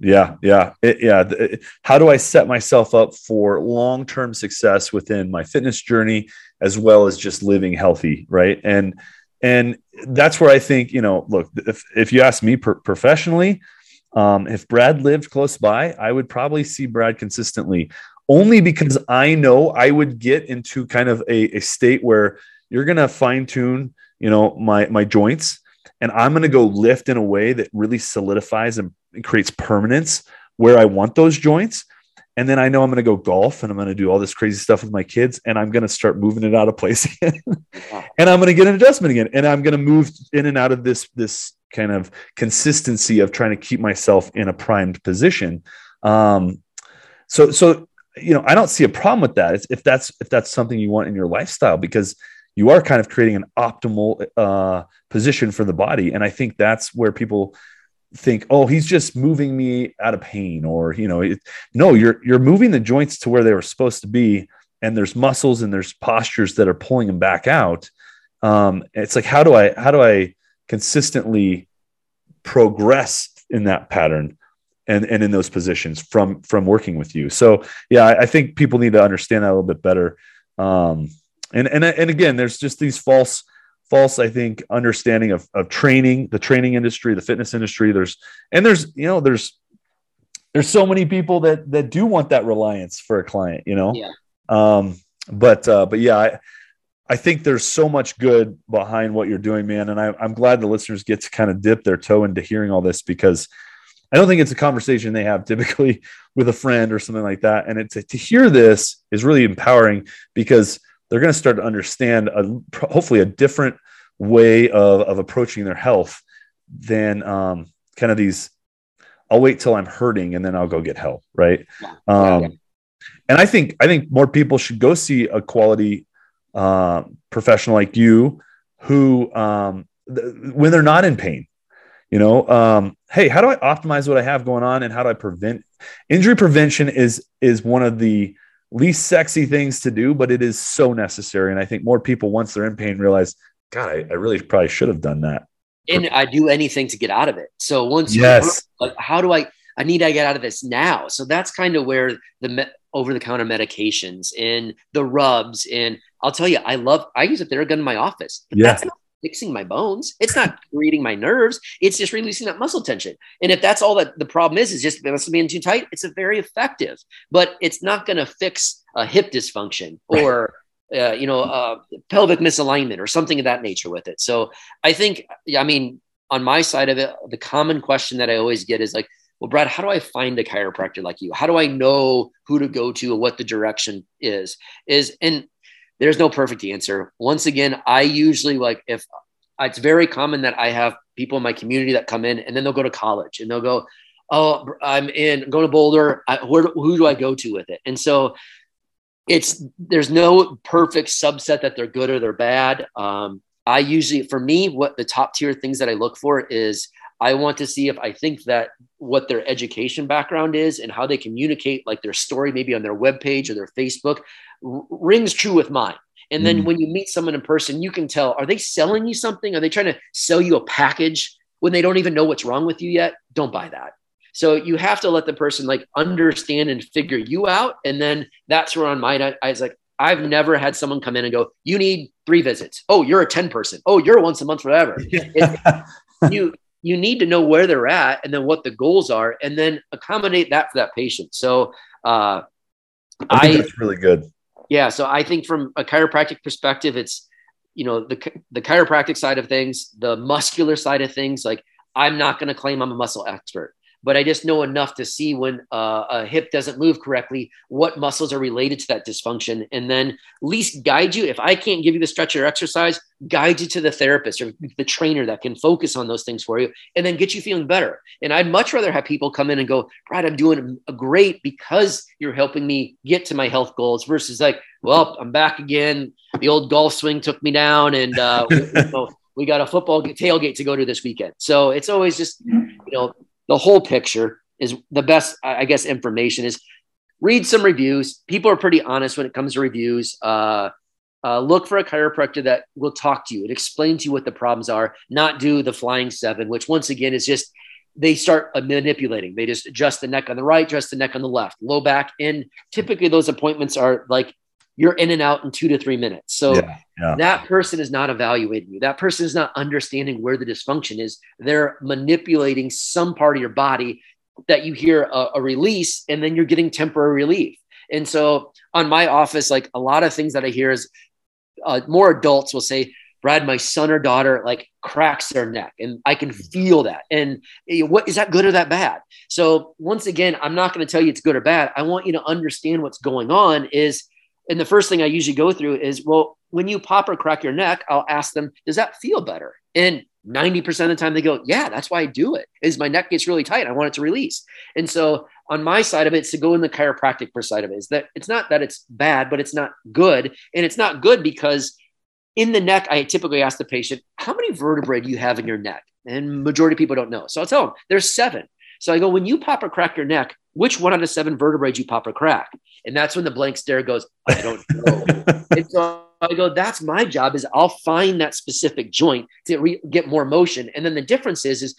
Yeah, yeah, it, yeah. it- how do I set myself up for long-term success within my fitness journey, as well as just living healthy, right? And and that's where I think you know, look, if if you ask me per- professionally, um, if Brad lived close by, I would probably see Brad consistently, only because I know I would get into kind of a, a state where you're gonna fine tune, you know, my my joints, and I'm gonna go lift in a way that really solidifies and creates permanence where I want those joints. And then I know I'm going to go golf and I'm going to do all this crazy stuff with my kids and I'm going to start moving it out of place again. and I'm going to get an adjustment again. And I'm going to move in and out of this, this kind of consistency of trying to keep myself in a primed position. Um, so, so, you know, I don't see a problem with that. If- If that's, if that's something you want in your lifestyle, because you are kind of creating an optimal uh, position for the body. And I think that's where people, think oh he's just moving me out of pain or you know it, no you're you're moving the joints to where they were supposed to be and there's muscles and there's postures that are pulling them back out um it's like how do i how do i consistently progress in that pattern and and in those positions from from working with you. So yeah i, I think people need to understand that a little bit better. Um and and and again there's just these false false i think understanding of, of training the training industry the fitness industry. There's and there's you know there's there's so many people that that do want that reliance for a client you know? Yeah. um but uh but yeah i i think there's so much good behind what you're doing man. And I, i'm glad the listeners get to kind of dip their toe into hearing all this because i don't think it's a conversation they have typically with a friend or something like that and it's to hear this is really empowering because they're going to start to understand a, hopefully a different way of, of approaching their health than um, kind of these i'll wait till i'm hurting and then i'll go get help right Yeah. um, Yeah. and i think i think more people should go see a quality uh, professional like you who um, th- when they're not in pain you know um, hey how do i optimize what i have going on and how do i prevent injury prevention is is one of the least sexy things to do but it is so necessary and i think more people once they're in pain realize god i, I really probably should have done that and I do anything to get out of it. So once Yes. you like, how do I? I need to get out of this now. So that's kind of where the me- over-the-counter medications and the rubs and I'll tell you, I love. I use a Theragun in my office. But Yeah. That's not fixing my bones. It's not creating my nerves. It's just releasing that muscle tension. And if that's all that the problem is, is just muscle being too tight, it's a very effective, but it's not going to fix a hip dysfunction Right. or. Uh, you know, uh, pelvic misalignment or something of that nature with it. So I think, I mean, on my side of it, the common question that I always get is like, well, Brad, how do I find a chiropractor like you? How do I know who to go to and what the direction is? Is and there's no perfect answer. Once again, I usually like if it's very common that I have people in my community that come in and then they'll go to college and they'll go, oh, I'm in, I'm going to Boulder. I, where, who do I go to with it? And so it's there's no perfect subset that they're good or they're bad. Um, I usually, for me, what the top tier things that I look for is I want to see if I think that what their education background is and how they communicate, like their story, maybe on their webpage or their Facebook, r- rings true with mine. And then Mm. when you meet someone in person, you can tell are they selling you something? Are they trying to sell you a package when they don't even know what's wrong with you yet? Don't buy that. So you have to let the person like understand and figure you out. And then that's where on mine, I, I was like, I've never had someone come in and go, you need three visits. Oh, you're a 10 person. Oh, you're once a month, forever. you, you need to know where they're at and then what the goals are and then accommodate that for that patient. So, uh, I think I, that's really good. yeah. So I think from a chiropractic perspective, it's, you know, the, the chiropractic side of things, the muscular side of things, like I'm not going to claim I'm a muscle expert, but I just know enough to see when uh, a hip doesn't move correctly, what muscles are related to that dysfunction, and then at least guide you. If I can't give you the stretch or exercise, guide you to the therapist or the trainer that can focus on those things for you and then get you feeling better. And I'd much rather have people come in and go, Brad, I'm doing great because you're helping me get to my health goals versus like, well, I'm back again. The old golf swing took me down and, uh, we, you know, we got a football tailgate to go to this weekend. So it's always just, you know, the whole picture is the best, I guess, information is read some reviews. People are pretty honest when it comes to reviews. Uh, uh, look for a chiropractor that will talk to you and explain to you what the problems are, not do the flying seven, which once again is just they start manipulating. They just adjust the neck on the right, adjust the neck on the left, low back. And typically those appointments are like you're in and out in two to three minutes. So Yeah, yeah. that person is not evaluating you. That person is not understanding where the dysfunction is. They're manipulating some part of your body that you hear a, a release and then you're getting temporary relief. And so on my office, like a lot of things that I hear is uh, more adults will say, Brad, my son or daughter like cracks their neck, and I can feel that. And eh, what is that good or that bad? So once again, I'm not going to tell you it's good or bad. I want you to understand what's going on. Is and the first thing I usually go through is, well, when you pop or crack your neck, I'll ask them, does that feel better? And 90% of the time they go, yeah, that's why I do it. Is my neck gets really tight. I want it to release. And so on my side of it, it's to go in the chiropractic side of it is that it's not that it's bad, but it's not good. And it's not good because in the neck, I typically ask the patient, how many vertebrae do you have in your neck? And majority of people don't know. So I'll tell them there's seven. So I go, when you pop or crack your neck, which one out of seven vertebrae do you pop or crack? And that's when the blank stare goes, I don't know. and so I go, that's my job is I'll find that specific joint to re- get more motion. And then the difference is, is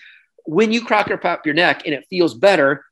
when you crack or pop your neck and it feels better,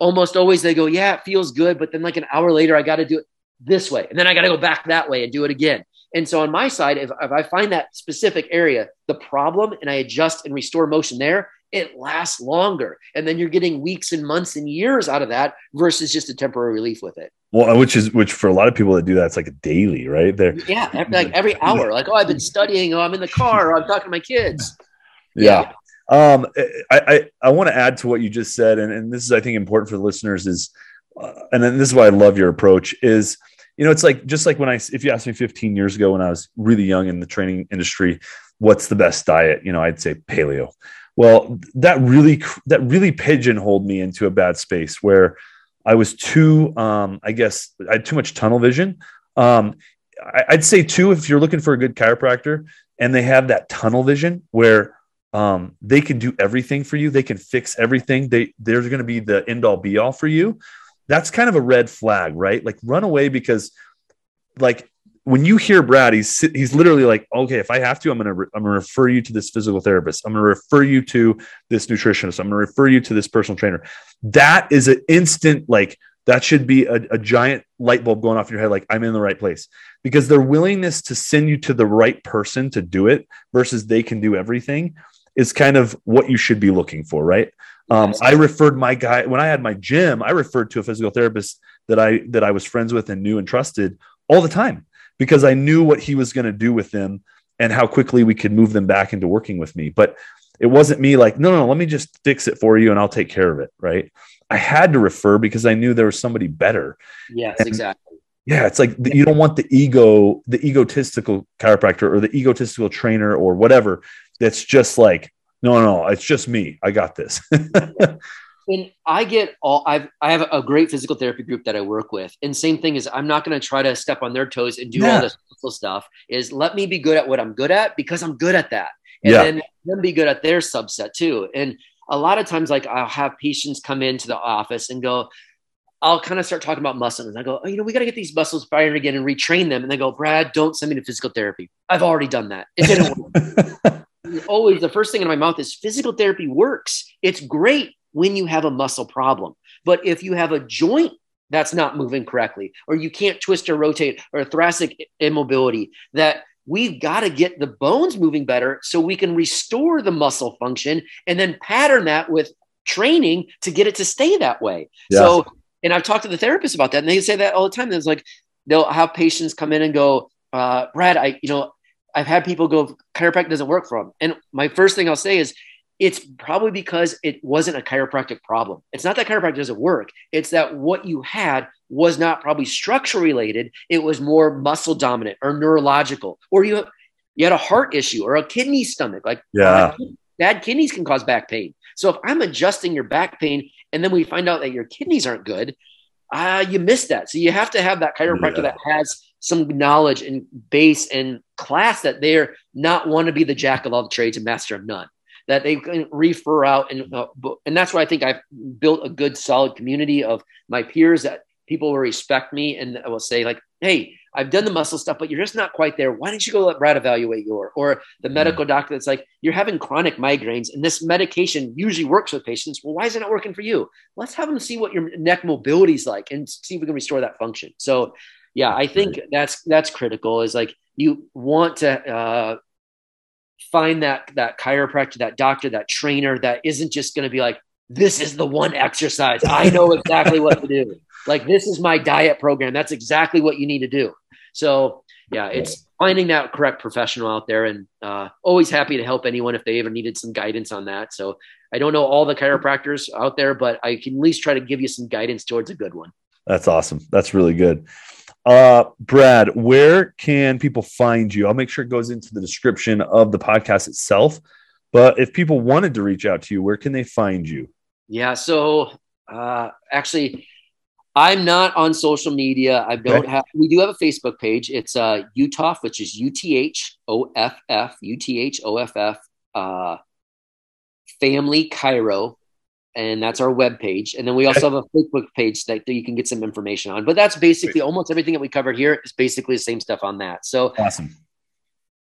almost always they go, yeah, it feels good. But then like an hour later, I got to do it this way. And then I got to go back that way and do it again. And so on my side, if, if I find that specific area, the problem, and I adjust and restore motion there, it lasts longer. And then you're getting weeks and months and years out of that versus just a temporary relief with it. Well, which is which for a lot of people that do that, it's like a daily, right? There, Yeah. every- Like every hour, like, oh, I've been studying, oh, I'm in the car, or I'm talking to my kids. yeah. Um, I I, I want to add to what you just said, and, and this is I think important for the listeners is, uh, and then this is why I love your approach is you know, it's like just like when I if you asked me 15 years ago when I was really young in the training industry, what's the best diet? You know, I'd say paleo. Well, that really that really pigeonholed me into a bad space where I was too, um, I guess, I had too much tunnel vision. Um, I, I'd say too, if you're looking for a good chiropractor and they have that tunnel vision where um, they can do everything for you, they can fix everything. They they're going to be the end all be all for you. That's kind of a red flag, right? Like run away because, like when you hear Brad, he's he's literally like, okay, if I have to, I'm gonna re- I'm gonna refer you to this physical therapist. I'm gonna refer you to this nutritionist. I'm gonna refer you to this personal trainer. That is an instant like that should be a, a giant light bulb going off in your head. Like I'm in the right place because their willingness to send you to the right person to do it versus they can do everything is kind of what you should be looking for, right? Um, I referred my guy when I had my gym. I referred to a physical therapist that I that I was friends with and knew and trusted all the time because I knew what he was going to do with them and how quickly we could move them back into working with me. But it wasn't me like, no, no, let me just fix it for you and I'll take care of it. Right. I had to refer because I knew there was somebody better. Yes, and, exactly. Yeah. It's like you don't want the ego, the egotistical chiropractor or the egotistical trainer or whatever that's just like, no, no, it's just me. I got this. and I get all I've I have a great physical therapy group that I work with. And same thing is I'm not going to try to step on their toes and do yeah. all this stuff. Is let me be good at what I'm good at because I'm good at that. And yeah. then them be good at their subset too. And a lot of times like I'll have patients come into the office and go, I'll kind of start talking about muscles. And I go, oh, you know, we got to get these muscles firing again and retrain them. And they go, Brad, don't send me to physical therapy. I've already done that. It didn't work. Always the first thing in my mouth is physical therapy works. It's great when you have a muscle problem. But if you have a joint that's not moving correctly, or you can't twist or rotate, or thoracic immobility, that we've got to get the bones moving better so we can restore the muscle function and then pattern that with training to get it to stay that way. Yeah. So, and I've talked to the therapist about that, and they say that all the time. It's like they'll have patients come in and go, uh, Brad, I, you know, I've had people go, chiropractic doesn't work for them. And my first thing I'll say is, it's probably because it wasn't a chiropractic problem. It's not that chiropractic doesn't work. It's that what you had was not probably structure related. It was more muscle dominant or neurological, or you you had a heart issue or a kidney stomach. Like yeah, bad kidneys can cause back pain. So if I'm adjusting your back pain and then we find out that your kidneys aren't good, uh, you missed that. So you have to have that chiropractor yeah. that has some knowledge and base and class that they're not want to be the jack of all the trades and master of none that they can refer out and uh, and that's why I think I've built a good solid community of my peers that people will respect me and will say like, hey, I've done the muscle stuff, but you're just not quite there. Why don't you go let Brad evaluate your or the mm-hmm. medical mm-hmm. doctor that's like, you're having chronic migraines and this medication usually works with patients. Well, why is it not working for you? Let's have them see what your neck mobility is like and see if we can restore that function. So yeah, I think that's that's critical is like you want to uh, find that that chiropractor, that doctor, that trainer that isn't just going to be like, this is the one exercise. I know exactly what to do. Like this is my diet program. That's exactly what you need to do. So yeah, it's finding that correct professional out there, and uh, always happy to help anyone if they ever needed some guidance on that. So I don't know all the chiropractors out there, but I can at least try to give you some guidance towards a good one. That's awesome. That's really good. Uh, Brad, where can people find you? I'll make sure it goes into the description of the podcast itself. But if people wanted to reach out to you, where can they find you? Yeah. So uh, actually, I'm not on social media. I don't okay. have. We do have a Facebook page. It's uh, Uthoff, which is U T H O F F U T H O F F uh, Family Chiro and that's our web page. And then we also have a Facebook page that, you can get some information on. But that's basically almost everything that we covered here is basically the same stuff on that. So awesome.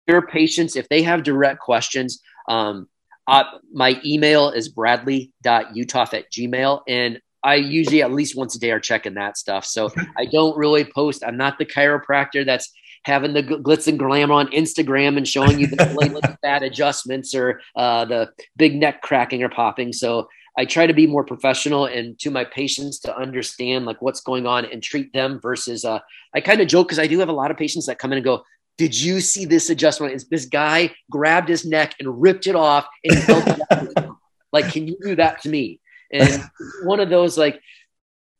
Your patients, if they have direct questions, um, uh, my email is bradley.uthoff at gmail. And I usually at least once a day are checking that stuff. So I don't really post. I'm not the chiropractor that's having the glitz and glam on Instagram and showing you the fat adjustments or uh, the big neck cracking or popping. So I try to be more professional and to my patients to understand like what's going on and treat them versus uh, I kind of joke because I do have a lot of patients that come in and go, did you see this adjustment? Is this guy grabbed his neck and ripped it off and like, can you do that to me? And one of those like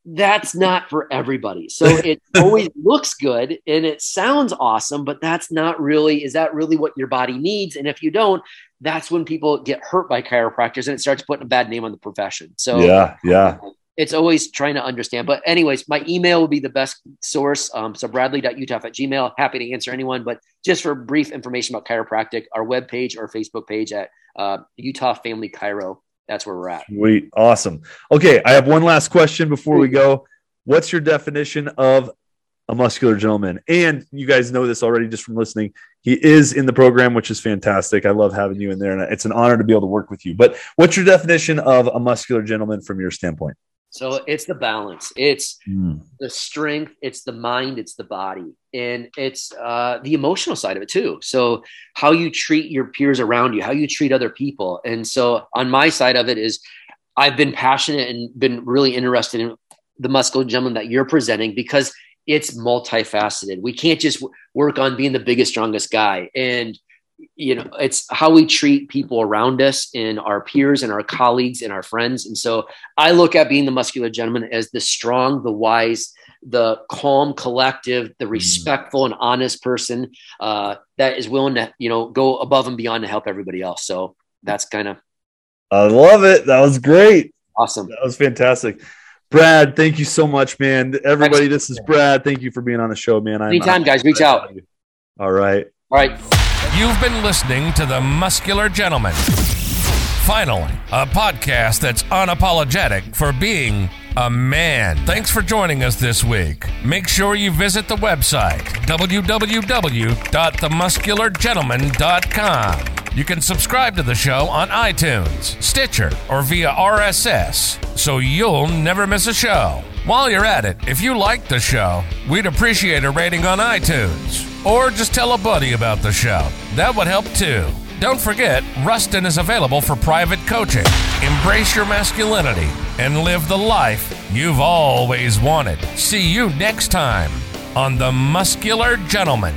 that's not for everybody. So it always looks good and it sounds awesome, but that's not really, is that really what your body needs? And if you don't, that's when people get hurt by chiropractors and it starts putting a bad name on the profession. So yeah, yeah. It's always trying to understand. But anyways, my email will be the best source. Um, so bradley.uthoff at gmail. Happy to answer anyone. But just for brief information about chiropractic, our webpage or Facebook page at uh, Uthoff Family Chiro that's where we're at. Sweet. Awesome. Okay. I have one last question before we go. What's your definition of a muscular gentleman? And you guys know this already just from listening. He is in the program, which is fantastic. I love having you in there, and it's an honor to be able to work with you. But what's your definition of a muscular gentleman from your standpoint? So it's the balance. It's mm. the strength. It's the mind. It's the body, and it's uh, the emotional side of it too. So how you treat your peers around you, how you treat other people, and so on my side of it is, I've been passionate and been really interested in the muscular gentleman that you're presenting because it's multifaceted. We can't just work on being the biggest, strongest guy and you know it's how we treat people around us and our peers and our colleagues and our friends. And so i look at being the muscular gentleman as the strong the wise the calm collective the mm. respectful and honest person uh, that is willing to you know go above and beyond to help everybody else. So that's kind of i love it. That was great. Awesome. That was fantastic. Brad thank you so much man. Everybody this is brad. Thank you for being on the show man. Anytime guys. Reach out. All right. All right You've been listening to The Muscular Gentleman. Finally, a podcast that's unapologetic for being a man. Thanks for joining us this week. Make sure you visit the website www.themusculargentleman.com. You can subscribe to the show on iTunes, Stitcher, or via RSS so you'll never miss a show. While you're at it, if you like the show, we'd appreciate a rating on iTunes. Or just tell a buddy about the show. That would help too. Don't forget, Ruston is available for private coaching. Embrace your masculinity and live the life you've always wanted. See you next time on The Muscular Gentleman.